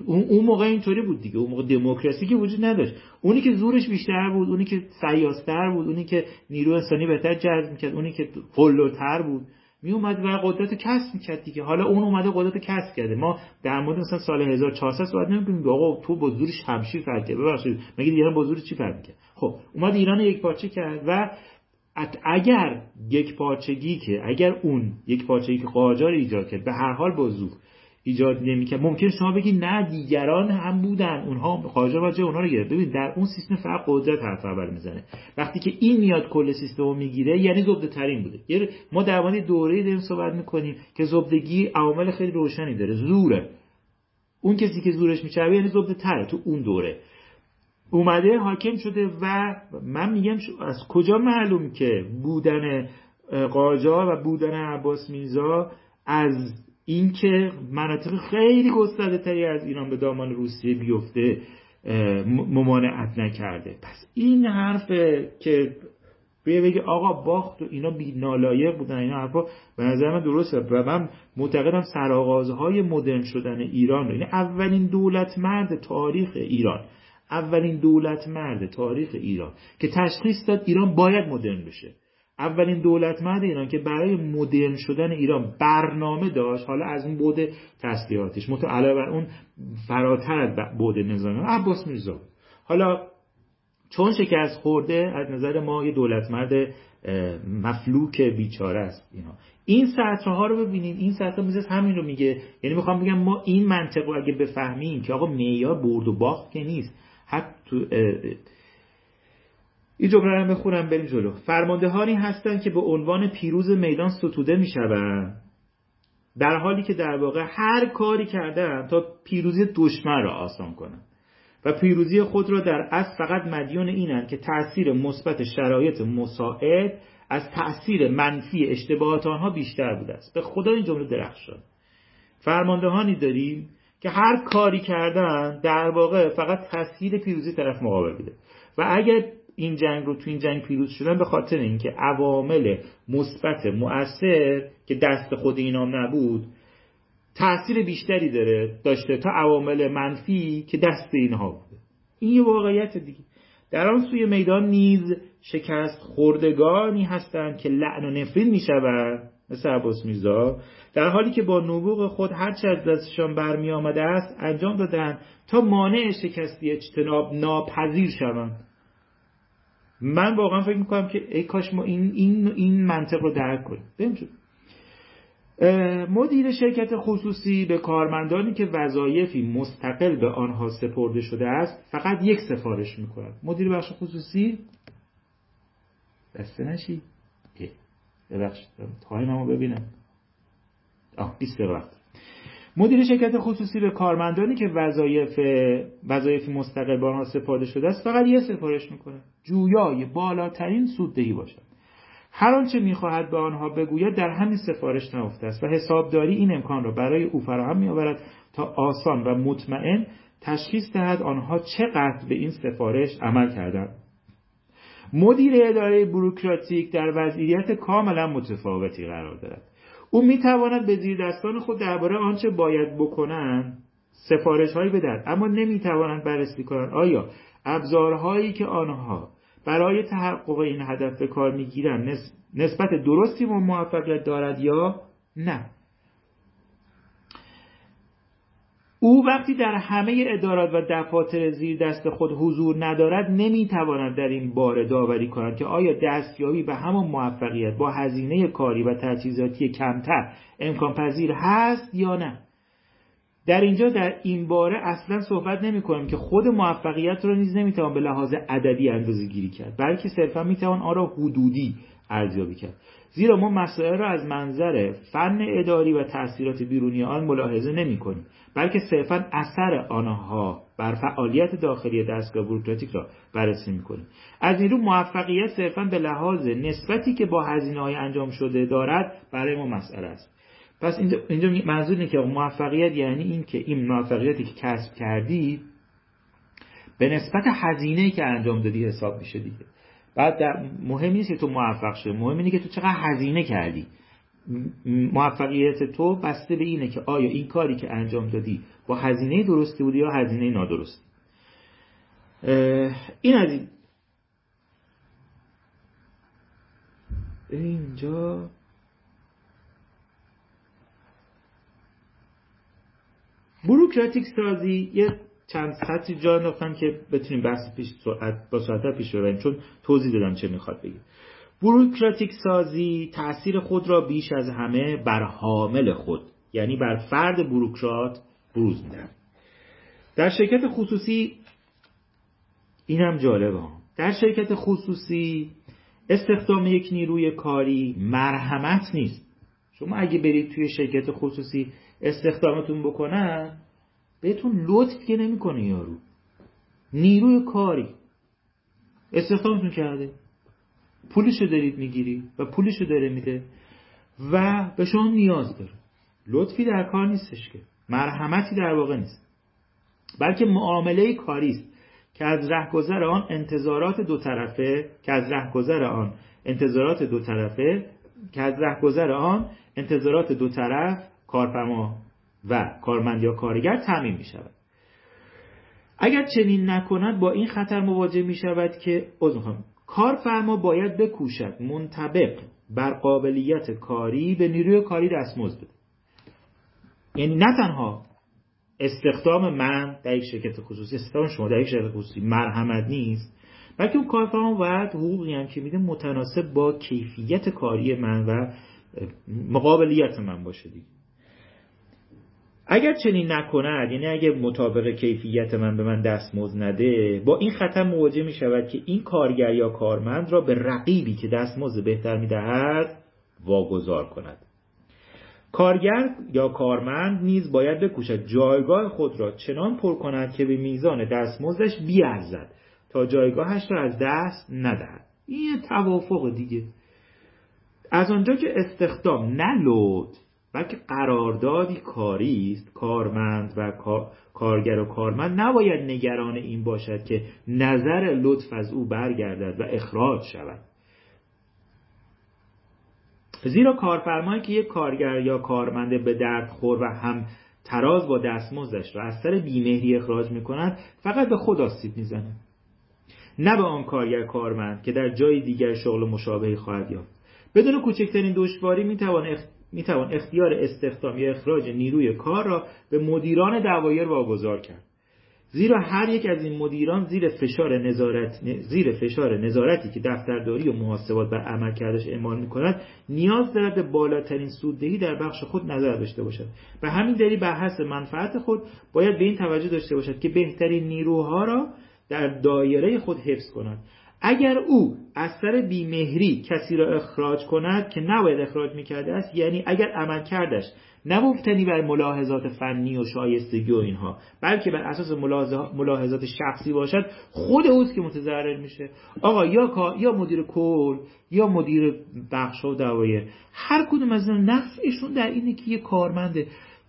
اون موقع اینطوری بود دیگه. اون موقع دموکراسی که وجود نداشت. اونی که زورش بیشتر بود اونی که سیاستر بود اونی که نیرو انسانی بهتر جذب می‌کرد اونی که قلوتر بود. می اومد و قدرت کسب می‌کرد دیگه. حالا اون اومده قدرت کسب کرده. ما در مورد مثلا سال 1400 صحبت نمی‌کنیم آقا تو با زور شمشیر فرق کرد. ببخشید. مگه ایران با زور چی فرق خب اومد ایران یک پارچه کرد و اگر یک پارچگی که اگر اون یک پارچگی که قاجار ایجاد کرد به هر حال با ایجاد نمی‌کرد. ممکن شما بگید نه دیگران هم بودن. اونها قاجار وجه اونها رو گرفت. ببین در اون سیستم فقط قدرت حرف اول می‌زنه. وقتی که این میاد کل سیستم رو می‌گیره یعنی زبده ترین بوده. یعنی ما در دوره داریم صحبت می‌کنیم که زبدگی عوامل خیلی روشنی داره. زوره. اون کسی که زورش میچربه یعنی زبده تره تو اون دوره. اومده حاکم شده و من میگم از کجا معلوم که بودن قاجار و بودن عباس میرزا از اینکه مناطق خیلی گسترده تری از ایران به دامان روسیه بیفته ممانعت نکرده. پس این حرف که بیه بگه آقا باخت و اینا بی نالایق بودن اینا حرفا به نظر من درسته. و من معتقدم سرآغازهای مدرن شدن ایران رو. یعنی اولین دولت مرد تاریخ ایران. اولین دولت مرد تاریخ ایران. که تشخیص داد ایران باید مدرن بشه. اولین دولت مرد ایران که برای مدرن شدن ایران برنامه داشت حالا از اون بود تسلیحاتش متو علاوه بر اون فراتر از بود نظامی. عباس میرزا. حالا چون شکست خورده از نظر ما یه دولت مرد مفلوک بیچاره است اینا. این سطرها ها رو ببینید این سطرها میزه همین رو میگه. یعنی می‌خوام بگم ما این منطق رو اگه بفهمیم که آقا معیار برد و باخت که نیست. حتی این جمله رو بخونم بریم جلو. فرماندهانی هستند که به عنوان پیروز میدان ستوده می‌شوند. در حالی که در واقع هر کاری کردن تا پیروزی دشمن را آسان کنند. و پیروزی خود را در اصل فقط مدیون اینند که تأثیر مثبت شرایط مساعد از تأثیر منفی اشتباهات آنها بیشتر بوده است. به خدا این جمله درخشان. فرماندهانی داریم که هر کاری کردن در واقع فقط تسهیل پیروزی طرف مقابل بوده. و اگر این جنگ رو تو این جنگ پیروز شدن به خاطر اینکه عوامل مثبت مؤثر که دست خود اینا نبود تاثیر بیشتری داره داشته تا عوامل منفی که دست اینها بوده. این یه واقعیت دیگه. در آن سوی میدان نیز شکست خوردگانی هستند که لعن و نفرین می‌شوند مثل عباس میرزا. در حالی که با نبوغ خود هرچه از دستشان برمی آمده است انجام دادن تا مانع شکستی اجتناب ناپذیر شوند. من واقعا فکر می‌کنم که ای کاش ما این, این, این منطق رو درک کنیم. مدیر شرکت خصوصی به کارمندانی که وظایفی مستقل به آنها سپرده شده است فقط یک سفارش می‌کند. مدیر بخش خصوصی؟ دسته نشی. ببخشید تایممو ببینم. آه 20 وقت مدیر شرکت خصوصی به کارمندانی که وظایف وظایف مستقل به آنها سپرده شده است فقط یه سفارش می‌کنه. جویای بالاترین سوددهی باشد. هر آنچه می‌خواهد به آنها بگوید در همین سفارش نهفته است و حسابداری این امکان را برای او فراهم میآورد تا آسان و مطمئن تشخیص دهد آنها چقدر به این سفارش عمل کردند. مدیر اداره بروکراتیک در وضعیت کاملا متفاوتی قرار دارد. او می‌تواند به زیر دستان خود درباره آنچه باید بکنند سفارش هایی بدهد. اما نمی‌توانند بررسی کنند. آیا ابزارهایی که آنها برای تحقق این هدف به کار می‌گیرند نسبت درستی و موفقیت دارد یا نه؟ او وقتی در همه ادارات و دفاتر زیر دست خود حضور ندارد نمی‌تواند در این باره داوری کند که آیا دستیابی به همان موفقیت با هزینه کاری و تجهیزاتی کمتر امکان پذیر هست یا نه؟ در اینجا در این باره اصلا صحبت نمی کنیم که خود موفقیت را نیز نمی‌توان به لحاظ عددی اندازه گیری کرد بلکه صرفا می‌توان آن را حدودی ارزیابی کرد. زیرا ما مسائل را از منظر فن اداری و تاثیرات بیرونی آن ملاحظه نمی کنیم بلکه صرفا اثر آنها بر فعالیت داخلی دستگاه بروکراتیک را بررسی می کنیم. از این رو موفقیت صرفا به لحاظ نسبتی که با هزینه های انجام شده دارد برای ما مسئله است. پس اینجا, منظور اینه که موفقیت یعنی این که این موفقیتی که کسب کردی به نسبت هزینه که انجام دادی حساب میشه دیگه. بعد در مهم نیست که تو موفق شده مهم اینه که تو چقدر هزینه کردی. موفقیت تو بسته به اینه که آیا این کاری که انجام دادی با هزینه درستی بودی یا هزینه نادرستی. این از این. اینجا بروکراتیک سازی یه چند سطری جا انداختم که بتونیم بحث پیش سرعت با سرعت پیش ببریم چون توضیح دادم چه می‌خواد بگه بروکراتیک سازی تأثیر خود را بیش از همه بر حامل خود یعنی بر فرد بروکرات بروز میدن در شرکت خصوصی اینم جالبه در شرکت خصوصی استخدام یک نیروی کاری مرحمت نیست. شما اگه برید توی شرکت خصوصی استخدامتون بکنن بهتون لطف که نمی‌کنه یارو. نیروی کاری. استخدامتون کرده. پولشو دارید می‌گیری و پولشو داره میده و به شما نیاز داره. لطفی در کار نیستش که. مرحمتی در واقع نیست. بلکه معامله کاری است که از رهگذر آن انتظارات دو طرفه که از رهگذر آن انتظارات دو طرفه که از رهگذر آن انتظارات دو طرف کارفرما و کارمند یا کارگر تعمین می شود. اگر چنین نکند با این خطر مواجه می شود که کارفرما باید بکوشد منطبق بر قابلیت کاری به نیروی کاری دستمزد بده. یعنی نه تنها استخدام من در یک شرکت خصوصی استخدام شما در یک شرکت خصوصی مرحمت نیست بلکه اون کارفرما باید حقوقی هم که میده متناسب با کیفیت کاری من و مقابلیت من باشه دیگه. اگر چنین نکند یعنی اگر مطابق کیفیت من به من دستمزد نده با این خطر مواجه می شود که این کارگر یا کارمند را به رقیبی که دستمزد بهتر می دهد واگذار کند. کارگر یا کارمند نیز باید بکوشد جایگاه خود را چنان پر کند که به میزان دستمزدش بیارزد تا جایگاهش را از دست ندهد. این توافق دیگه. از آنجا که استخدام نه لطف بلکه قراردادی کاری است کارمند و کارگر و کارمند. نباید نگران این باشد که نظر لطف از او برگردد و اخراج شود. زیرا کارفرمایی که یک کارگر یا کارمند به درد خور و هم تراز با دستمزدش را از سر بیمهری اخراج می کند فقط به خود آسیب می‌زنه نه به آن کارگر کارمند که در جای دیگر شغل مشابهی خواهد یافت. بدون کوچکترین دشواری می‌توان می توان اختیار استخدام یا اخراج نیروی کار را به مدیران دوایر واگذار کرد. زیرا هر یک از این مدیران زیر فشار نظارت زیر فشار نظارتی که دفترداری و محاسبات بر عمل کردش اعمال می‌کند نیاز دارد به بالاترین سوددهی در بخش خود نظر داشته باشد. و همین دلیل بر حسب منفعت خود باید به این توجه داشته باشد که بهترین نیروها را در دایره خود حفظ کند. اگر او از سر بیمهری کسی را اخراج کند که نباید اخراج می‌کرده است یعنی اگر عمل کردش نه بر ملاحظات فنی و شایستگی و اینها بلکه بر اساس ملاحظات شخصی باشد خود اوست که متضرر میشه. آقا یا یا مدیر کل یا مدیر بخش و دوایر هر کدوم از این نفعشون در اینه که یه کارمند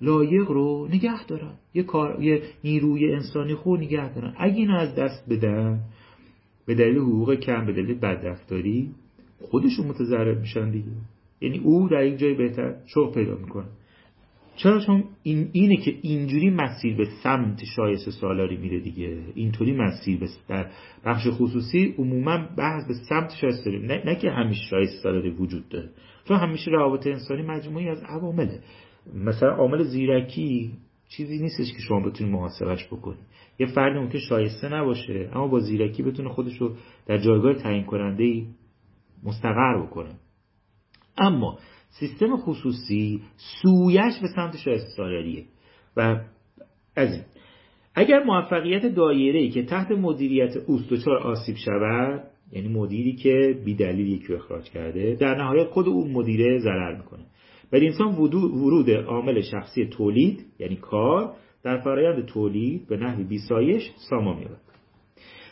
لایق رو نگه دارن. یه کار یه نیروی انسانی خود نگه دارن. اگه اینو از دست بدن به دلیل حقوق کم به دلیل بدرفتاری خودشون متضرر میشن دیگه. یعنی او در یک جای بهتر شغل پیدا می‌کنه. چرا؟ چون این اینه که اینجوری مسیر به سمت شایسته سالاری میره دیگه. اینطوری مسیر به در بخش خصوصی عموما بحث به سمت شایسته نه, نه که همیشه شایسته سالاری وجود داره. چون همیشه روابط انسانی مجموعی از عوامله. مثلا عامل زیرکی چیزی نیستش که شما بتونید محاسبش بکنید یه فرد ممکن شایسته نباشه اما با زیرکی بتونه خودش رو در جایگاه تعیین کننده ای مستقر بکنه. اما سیستم خصوصی سویش به سمت شایسته سالاریه و از این اگر موفقیت دایره که تحت مدیریت اوست دچار آسیب شود یعنی مدیری که بی دلیل یکی اخراج کرده در نهایت خود اون مدیره ضرر می‌کنه. ولی انسان ورود عامل شخصی تولید یعنی کار در فرایند تولید به نحو بیسایش سامان می‌یابد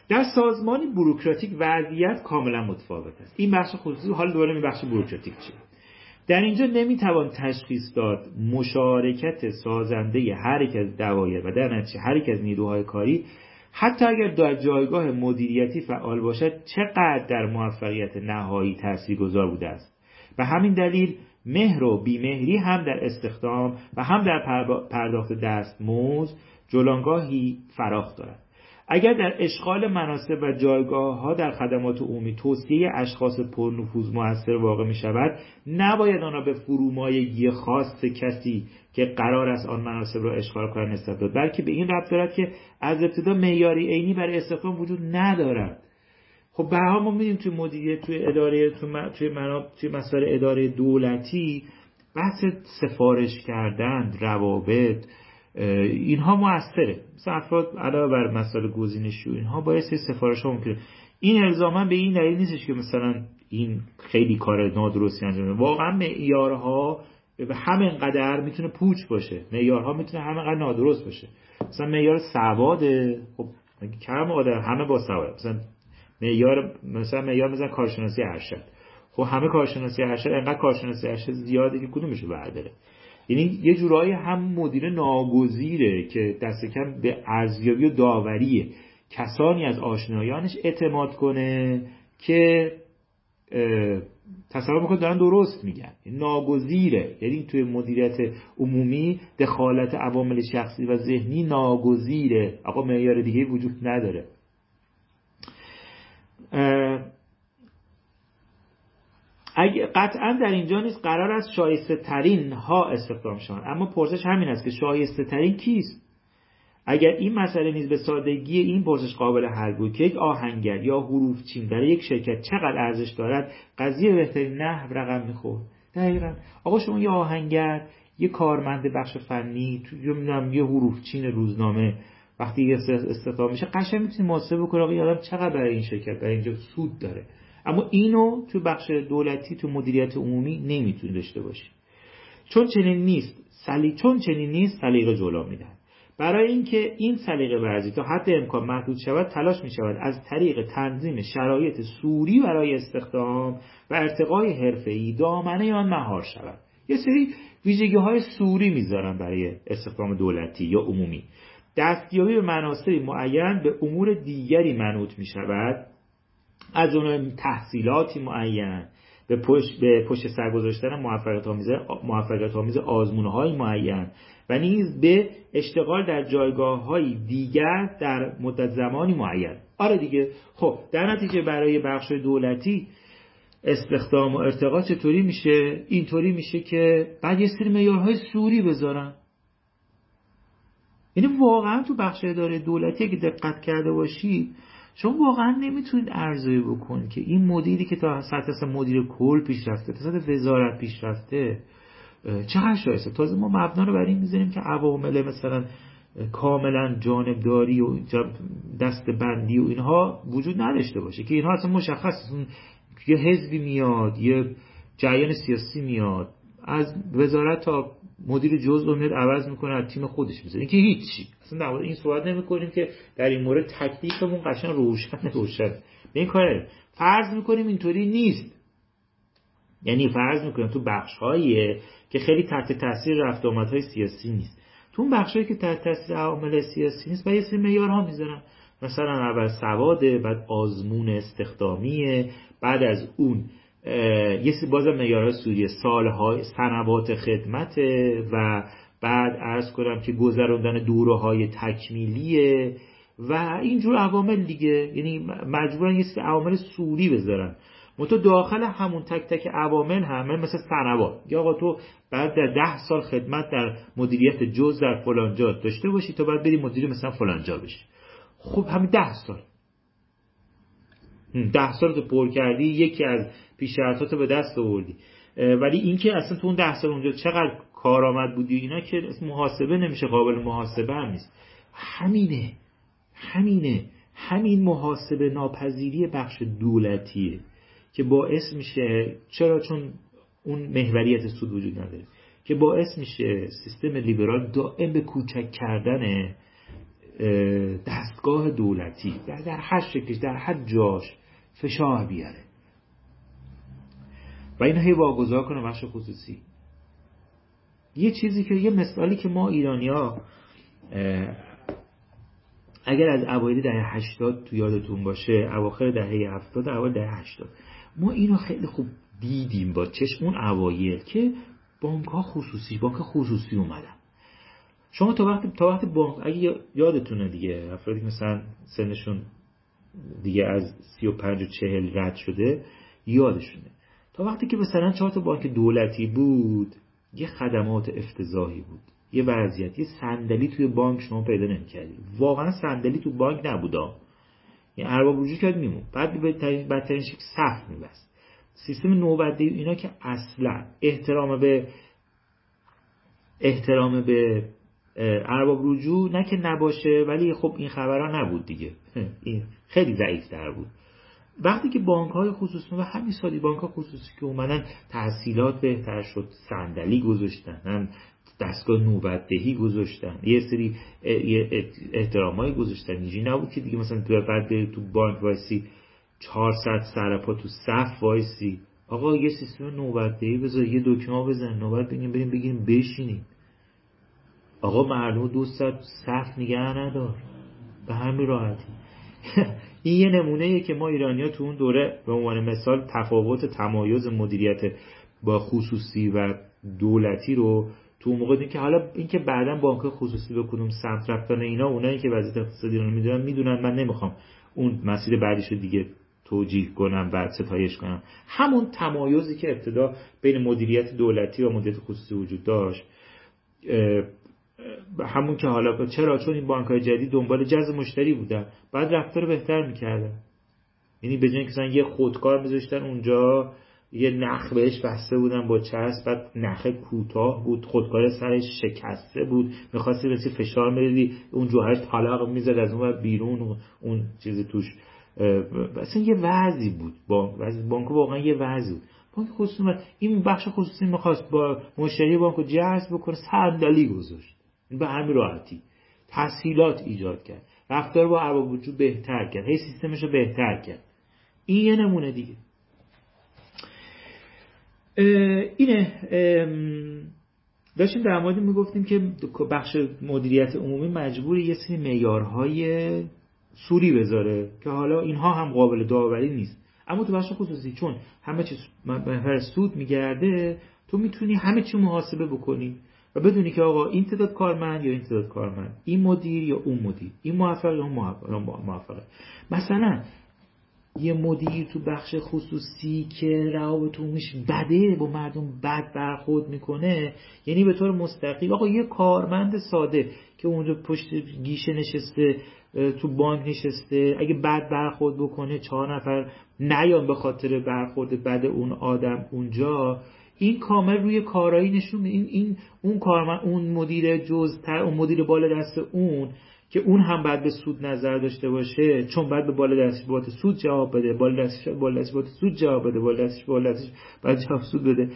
در سازمانی بروکراتیک وضعیت کاملا متفاوت است. این بخش خصوصی حال دوباره می بخش بروکراتیک چیه. در اینجا نمی‌توان تشخیص داد مشارکت سازنده هر یک از دوایر و در نتیجه هر یک از نیروهای کاری حتی اگر در جایگاه مدیریتی فعال باشد چقدر در موفقیت نهایی تاثیرگذار بوده است. و همین دلیل مهر و بیمهری هم در استخدام و هم در پرداخت دستمزد جولانگاهی فراخ دارد. اگر در اشغال مناسب و جایگاه ها در خدمات عمومی توصیه اشخاص پرنفوذ موثر واقع می شود نباید آن را به فرومایگی خاص کسی که قرار است آن مناسب را اشغال کنند نسبت داد بلکه به این ربط دارد که از ابتدا معیاری عینی برای استخدام وجود ندارد. خب به ما میدیم توی مدیریت توی اداره توی, توی مسائل اداره دولتی بحث سفارش کردن روابط اینها موثره. مثلا افراد علاوه بر مسائل گزینشی اینها باید سفارش ها ممکنه این الزاما به این دلیل نیستش که مثلا این خیلی کار نادرستی انجام واقعا معیارها به همین قدر می‌تونه پوچ باشه. معیارها می‌تونه همینقدر نادرست باشه. مثلا معیار سواد خب کم آدم همه با سواد مثلا معیار مثلا معیار مثلا کارشناسی ارشد. خب همه کارشناسی ارشد انقدر کارشناسی ارشد زیاده که کدومشو برداره؟ یعنی یه جورایی هم مدیر ناگزیره که دست کم به ارزیابی و داوری کسانی از آشنایانش اعتماد کنه که تصور می‌کنه دارن درست میگن. ناگزیره. یعنی توی مدیریت عمومی دخالت عوامل شخصی و ذهنی ناگزیره. آقا معیار دیگه وجود نداره. اگه قطعا در اینجا نیست قرار است شایسته ترین ها استخدام شوند. اما پرسش همین است که شایسته ترین کیست؟ اگر این مسئله نیز به سادگی این پرسش قابل حل بود که یک آهنگر یا حروف چین برای یک شرکت چقدر ارزش دارد قضیه بهترین نحو رقم می‌خورد. دقیقا. آقا شما یه آهنگر یه کارمند بخش فنی تو یه حروف چین روزنامه وقتی استخدام میشه قشنگ می‌تونی محاسبه بکنه آقا آدم چقدر برای این شرکت برای اینجا سود داره. اما اینو تو بخش دولتی تو مدیریت عمومی نمی‌تونی داشته باشی. چون چنین نیست سلی چون چنین نیست سلیقه جلو میدن. برای اینکه این سلیقه ورزی تا حد امکان محدود شود تلاش می شود از طریق تنظیم شرایط سوری برای استخدام و ارتقای حرفه‌ای دامنه آن مهار شود. یه سری ویژگی های سوری می‌ذارن برای استخدام دولتی یا عمومی. دستیابی به مناسبی معین به امور دیگری منوط می شود از اون تحصیلاتی معین به پشت, به پشت سر گذاشتن موفقیت آمیز آزمونه های معین و نیز به اشتغال در جایگاه های دیگر در مدت زمانی معین. آره دیگه. خب در نتیجه برای بخش دولتی استخدام و ارتقا چطوری میشه؟ اینطوری میشه که بعد یه سری معیارهای سوری بذارن. یعنی واقعا تو بخش اداره دولتی که دقت کرده باشید شما واقعا نمی‌تونید ارزیابی بکنید که این مدیری که تا سطح مدیر کل پیش رفته تا سطح وزارت پیش رفته چقدر شایسته تازه ما مبنا رو بر این می‌ذاریم که عوامل مثلا کاملا جانبداری و دست بندی و اینها وجود نداشته باشه که اینها اصلا مشخص یه حزبی میاد یه جریان سیاسی میاد از وزارت تا مدیر جزء میاد عوض می‌کنه از تیم خودش می‌ذاره. که هیچی. اصلا در این صحبت نمی‌کنیم که در این مورد تکلیفمون قشنگ روشن روشن. به این کار فرض می‌کنیم اینطوری نیست. یعنی فرض می‌کنیم تو بخش که خیلی تحت تاثیر رفت های سیاسی نیست. تو اون بخشایی که تحت تاثیر عوامل سیاسی نیست و یه سری معیارها می‌ذارن. مثلا اول سواده بعد آزمون استخدامیه بعد از اون یه سری بازم معیارهای سوریه سالهای سنوات خدمت و بعد ارز کنم که گذراندن دوره های تکمیلیه و اینجور عوامل دیگه. یعنی مجبورن یه سری عوامل سوری بذارن. تو داخل همون تک تک عوامل همه مثل سنوات. یا آقا تو بعد در ده سال خدمت در مدیریت جز در فلان جا داشته باشی تا بعد بری مدیر مثلا فلان جا بشی. خب همین ده سال. ده سال تو پر کردی یکی از پیشرفتات به دست آوردی. ولی اینکه اصلا تو اون ده سال اونجا چقدر کارآمد بودی اینا که محاسبه نمیشه قابل محاسبه هم نیست. همینه همینه. همین محاسبه ناپذیری بخش دولتیه که باعث میشه چرا؟ چون اون محوریت سود وجود نداره. که باعث میشه سیستم لیبرال دائم به کوچک کردن دستگاه دولتی در, در هر شکلش در هر جاش فشار بیاره. و این هی واگذار کنه بخش خصوصی. یه چیزی که یه مثالی که ما ایرانیا اگر از اوایل دهه 80 تو یادتون باشه اواخر دهه 70 اوایل دهه 80 ما اینو خیلی خوب دیدیم با چشم اون اوایل که بانک ها خصوصی بانک خصوصی اومدن. شما تا وقت تا وقت بانک اگه یادتونه دیگه افرادی مثلا سنشون دیگه از 35 و 40 رد شده یادشونه. تا وقتی که مثلا چهار تا بانک دولتی بود یه خدمات افتضاحی بود. یه وضعیت یه صندلی توی بانک شما پیدا نمی‌کردی. واقعا صندلی تو بانک نبودا. این ارباب رجوع کرد میمون. بعد به بدترین شکل صف میبست. سیستم نوبت اینا که اصلا احترام به احترام به ارباب رجوع نه که نباشه ولی خب این خبرها نبود دیگه. خیلی ضعیف در بود. وقتی که بانک های خصوصی و همین سالن بانک های خصوصی که اومدن تسهیلات بهتر شد صندلی گذاشتن هم دستگاه نوبتدهی گذاشتن یه سری احترامایی گذاشتن اینجوری نبود که دیگه مثلا تو بعد تو بانک وایسی 400 سرپا تو صف وایسی. آقا یه سیستم نوبتدهی بذار یه دکمه بزن نوبت بگیم بریم بگیریم بشینیم. آقا مردم دو صف نگه ندار. به همین راحتی. این یه نمونه که ما ایرانیا تو اون دوره به عنوان مثال تفاوت تمایز مدیریت با خصوصی و دولتی رو تو موقع دیم که حالا اینکه بعدا بانک خصوصی به کدوم سمت رفتن اینا اونایی که وضعیت اقتصادی رو می‌دونن می‌دونن. من نمی‌خوام اون مسیر بعدیش رو دیگه توجیه کنم و ستایش کنم. همون تمایزی که ابتدا بین مدیریت دولتی و مدیریت خصوصی وجود داشت همون که حالا چرا؟ چون این بانک های جدید دنبال جذب مشتری بودن. بعد رفتار بهتر می‌کردن. یعنی به جای یه خودکار میذاشتن اونجا یه نخ بهش بسته بودن با چسب بعد نخ کوتاه بود خودکار سرش شکسته بود. می‌خواستی بسی فشار می‌دادی اون جوهرش طلاق می‌زد از اون بیرون اون چیزی توش. اصلا یه وضعی بود. بانک واقعا یه وضعی بود. بانک خصوصی این بخش خصوصی می‌خواست با مشتری بانک جذب بکنه صندلی گذاشت. به همین راحتی. تسهیلات ایجاد کرد. رفتار با ارباب وجود بهتر کرد. هی سیستمش رو بهتر کرد. این یه نمونه دیگه. اینه داشتیم در موردی می‌گفتیم که بخش مدیریت عمومی مجبور یه سری معیارهای سوری بذاره که حالا اینها هم قابل داوری نیست. اما تو بخش خصوصی چون همه چیز به سود میگرده تو می‌تونی همه چی محاسبه بکنی. و بدونی که آقا این تعداد کارمند یا این تعداد کارمند این مدیر یا اون مدیر این موفق یا اون موفقه مثلا یه مدیر تو بخش خصوصی که روابط عمومیش بده با مردم بد برخورد می‌کنه یعنی به طور مستقیم. آقا یه کارمند ساده که اونجا پشت گیشه نشسته تو بانک نشسته اگه بد برخورد بکنه چهار نفر نیان به خاطر برخورد بد اون آدم اونجا. این کامل روی کارایی نشون این این اون کارمند اون مدیر جزتر اون مدیر بالا دست اون که اون هم بعد به سود نظر داشته باشه چون بعد به بالا دستش سود جواب بده بالا دستش بالا دستش سود جواب بده بالا دستش بالا دستش بعد جواب سود بده.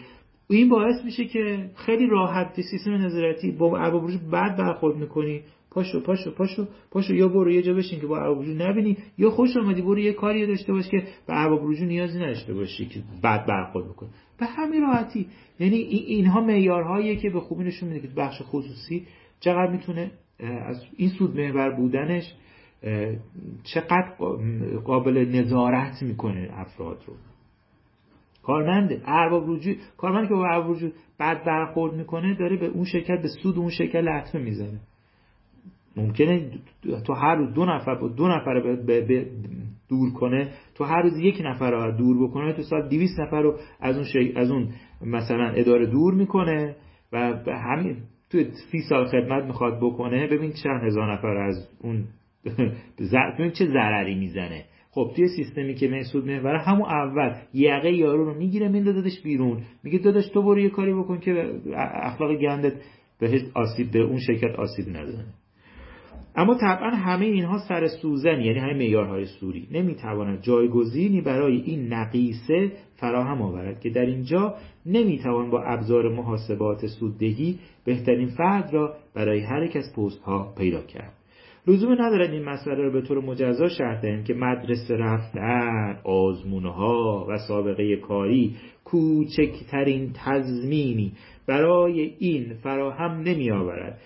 این باعث میشه که خیلی راحت سیستم نظارتی با ارباب بعد برخورد می‌کنی. پاشو پاشو پاشو پاشو یا برو یه جا بشین که با ارباب نبینی یا خوش اومدی برو یه کاری داشته باش که به ارباب نیازی نداشته باشی که بعد برخورد بکنی. به همین راحتی. یعنی اینها معیارهایی که به خوبی نشون میده که بخش خصوصی چقدر می‌تونه از این سود محور بودنش چقدر قابل نظارت می‌کنه افراد رو. کارمنده ارباب رجوع کارمندی که با ارباب رجوع بعد برخورد می‌کنه داره به اون شرکت به سود اون شرکت لطمه می‌زنه. ممکنه تو هر روز دو نفر با دو نفر به دور کنه تو هر روز یک نفر رو دور بکنه تو سال 200 نفر رو از اون از اون مثلا اداره دور می‌کنه و همین تو سی سال خدمت می‌خواد بکنه ببین چند هزار نفر از اون ببین چه ضرری می‌زنه. خب توی سیستمی که محسود محور همون اول یقه یارو رو می‌گیره میندازدش بیرون. میگه داداش تو برو یه کاری بکن که اخلاق گندت بهش آسیب به اون شرکت آسیب نزنه اما طبعا همه اینها سر سوزن یعنی همه معیارهای سوری. نمی‌تواند جایگزینی برای این نقیصه فراهم آورد که در اینجا نمی‌توان با ابزار محاسبات سوددهی بهترین فرد را برای هر یک از پست ها پیدا کرد. لزومی ندارد این مسئله را به طور مجزا شرح دهیم که مدرسه رفتن آزمونها و سابقه کاری کوچکترین تضمینی برای این فراهم نمی آورد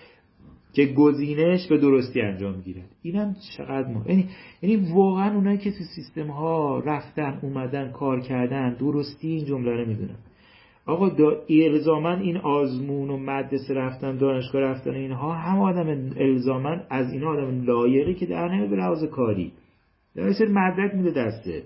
که گزینش به درستی انجام گیرد. اینم چقدر مهم؟ یعنی یعنی واقعا اونایی که تو سیستم ها رفتن اومدن کار کردن درستی این جمله رو می‌دونن. آقا دا الزامن این آزمون و مدرسه رفتن دانشگاه رفتن اینها هم آدم الزامن از این آدم لایقی که در نمی به لحاظ کاری. در مدرک میده دسته.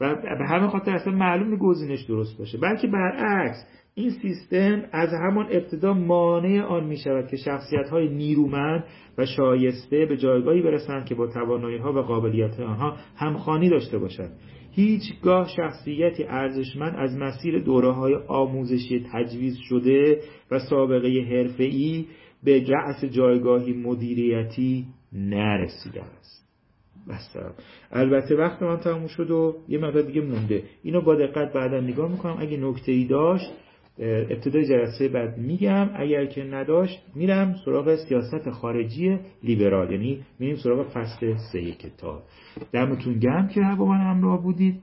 و به همه خاطر اصلا معلوم گزینش درست باشه. بلکه برعکس این سیستم از همان ابتدا مانع آن می شود که شخصیت های نیرومند و شایسته به جایگاهی برسند که با توانایی ها و قابلیت آنها همخانی داشته باشند. هیچگاه شخصیتی ارزشمند از مسیر دوره های آموزشی تجویز شده و سابقه حرفه‌ای به رأس جایگاهی مدیریتی نرسیده است. بسته البته وقت من تموم شد و یه مقدار دیگه مونده. اینو با دقت بعدا نگاه می‌کنم. اگه نکته ای داشت ابتدای جلسه بعد میگم اگر که نداشت میرم سراغ سیاست خارجی لیبرال یعنی میریم سراغ فصل سه کتاب. دمتون گرم که با من همراه بودید.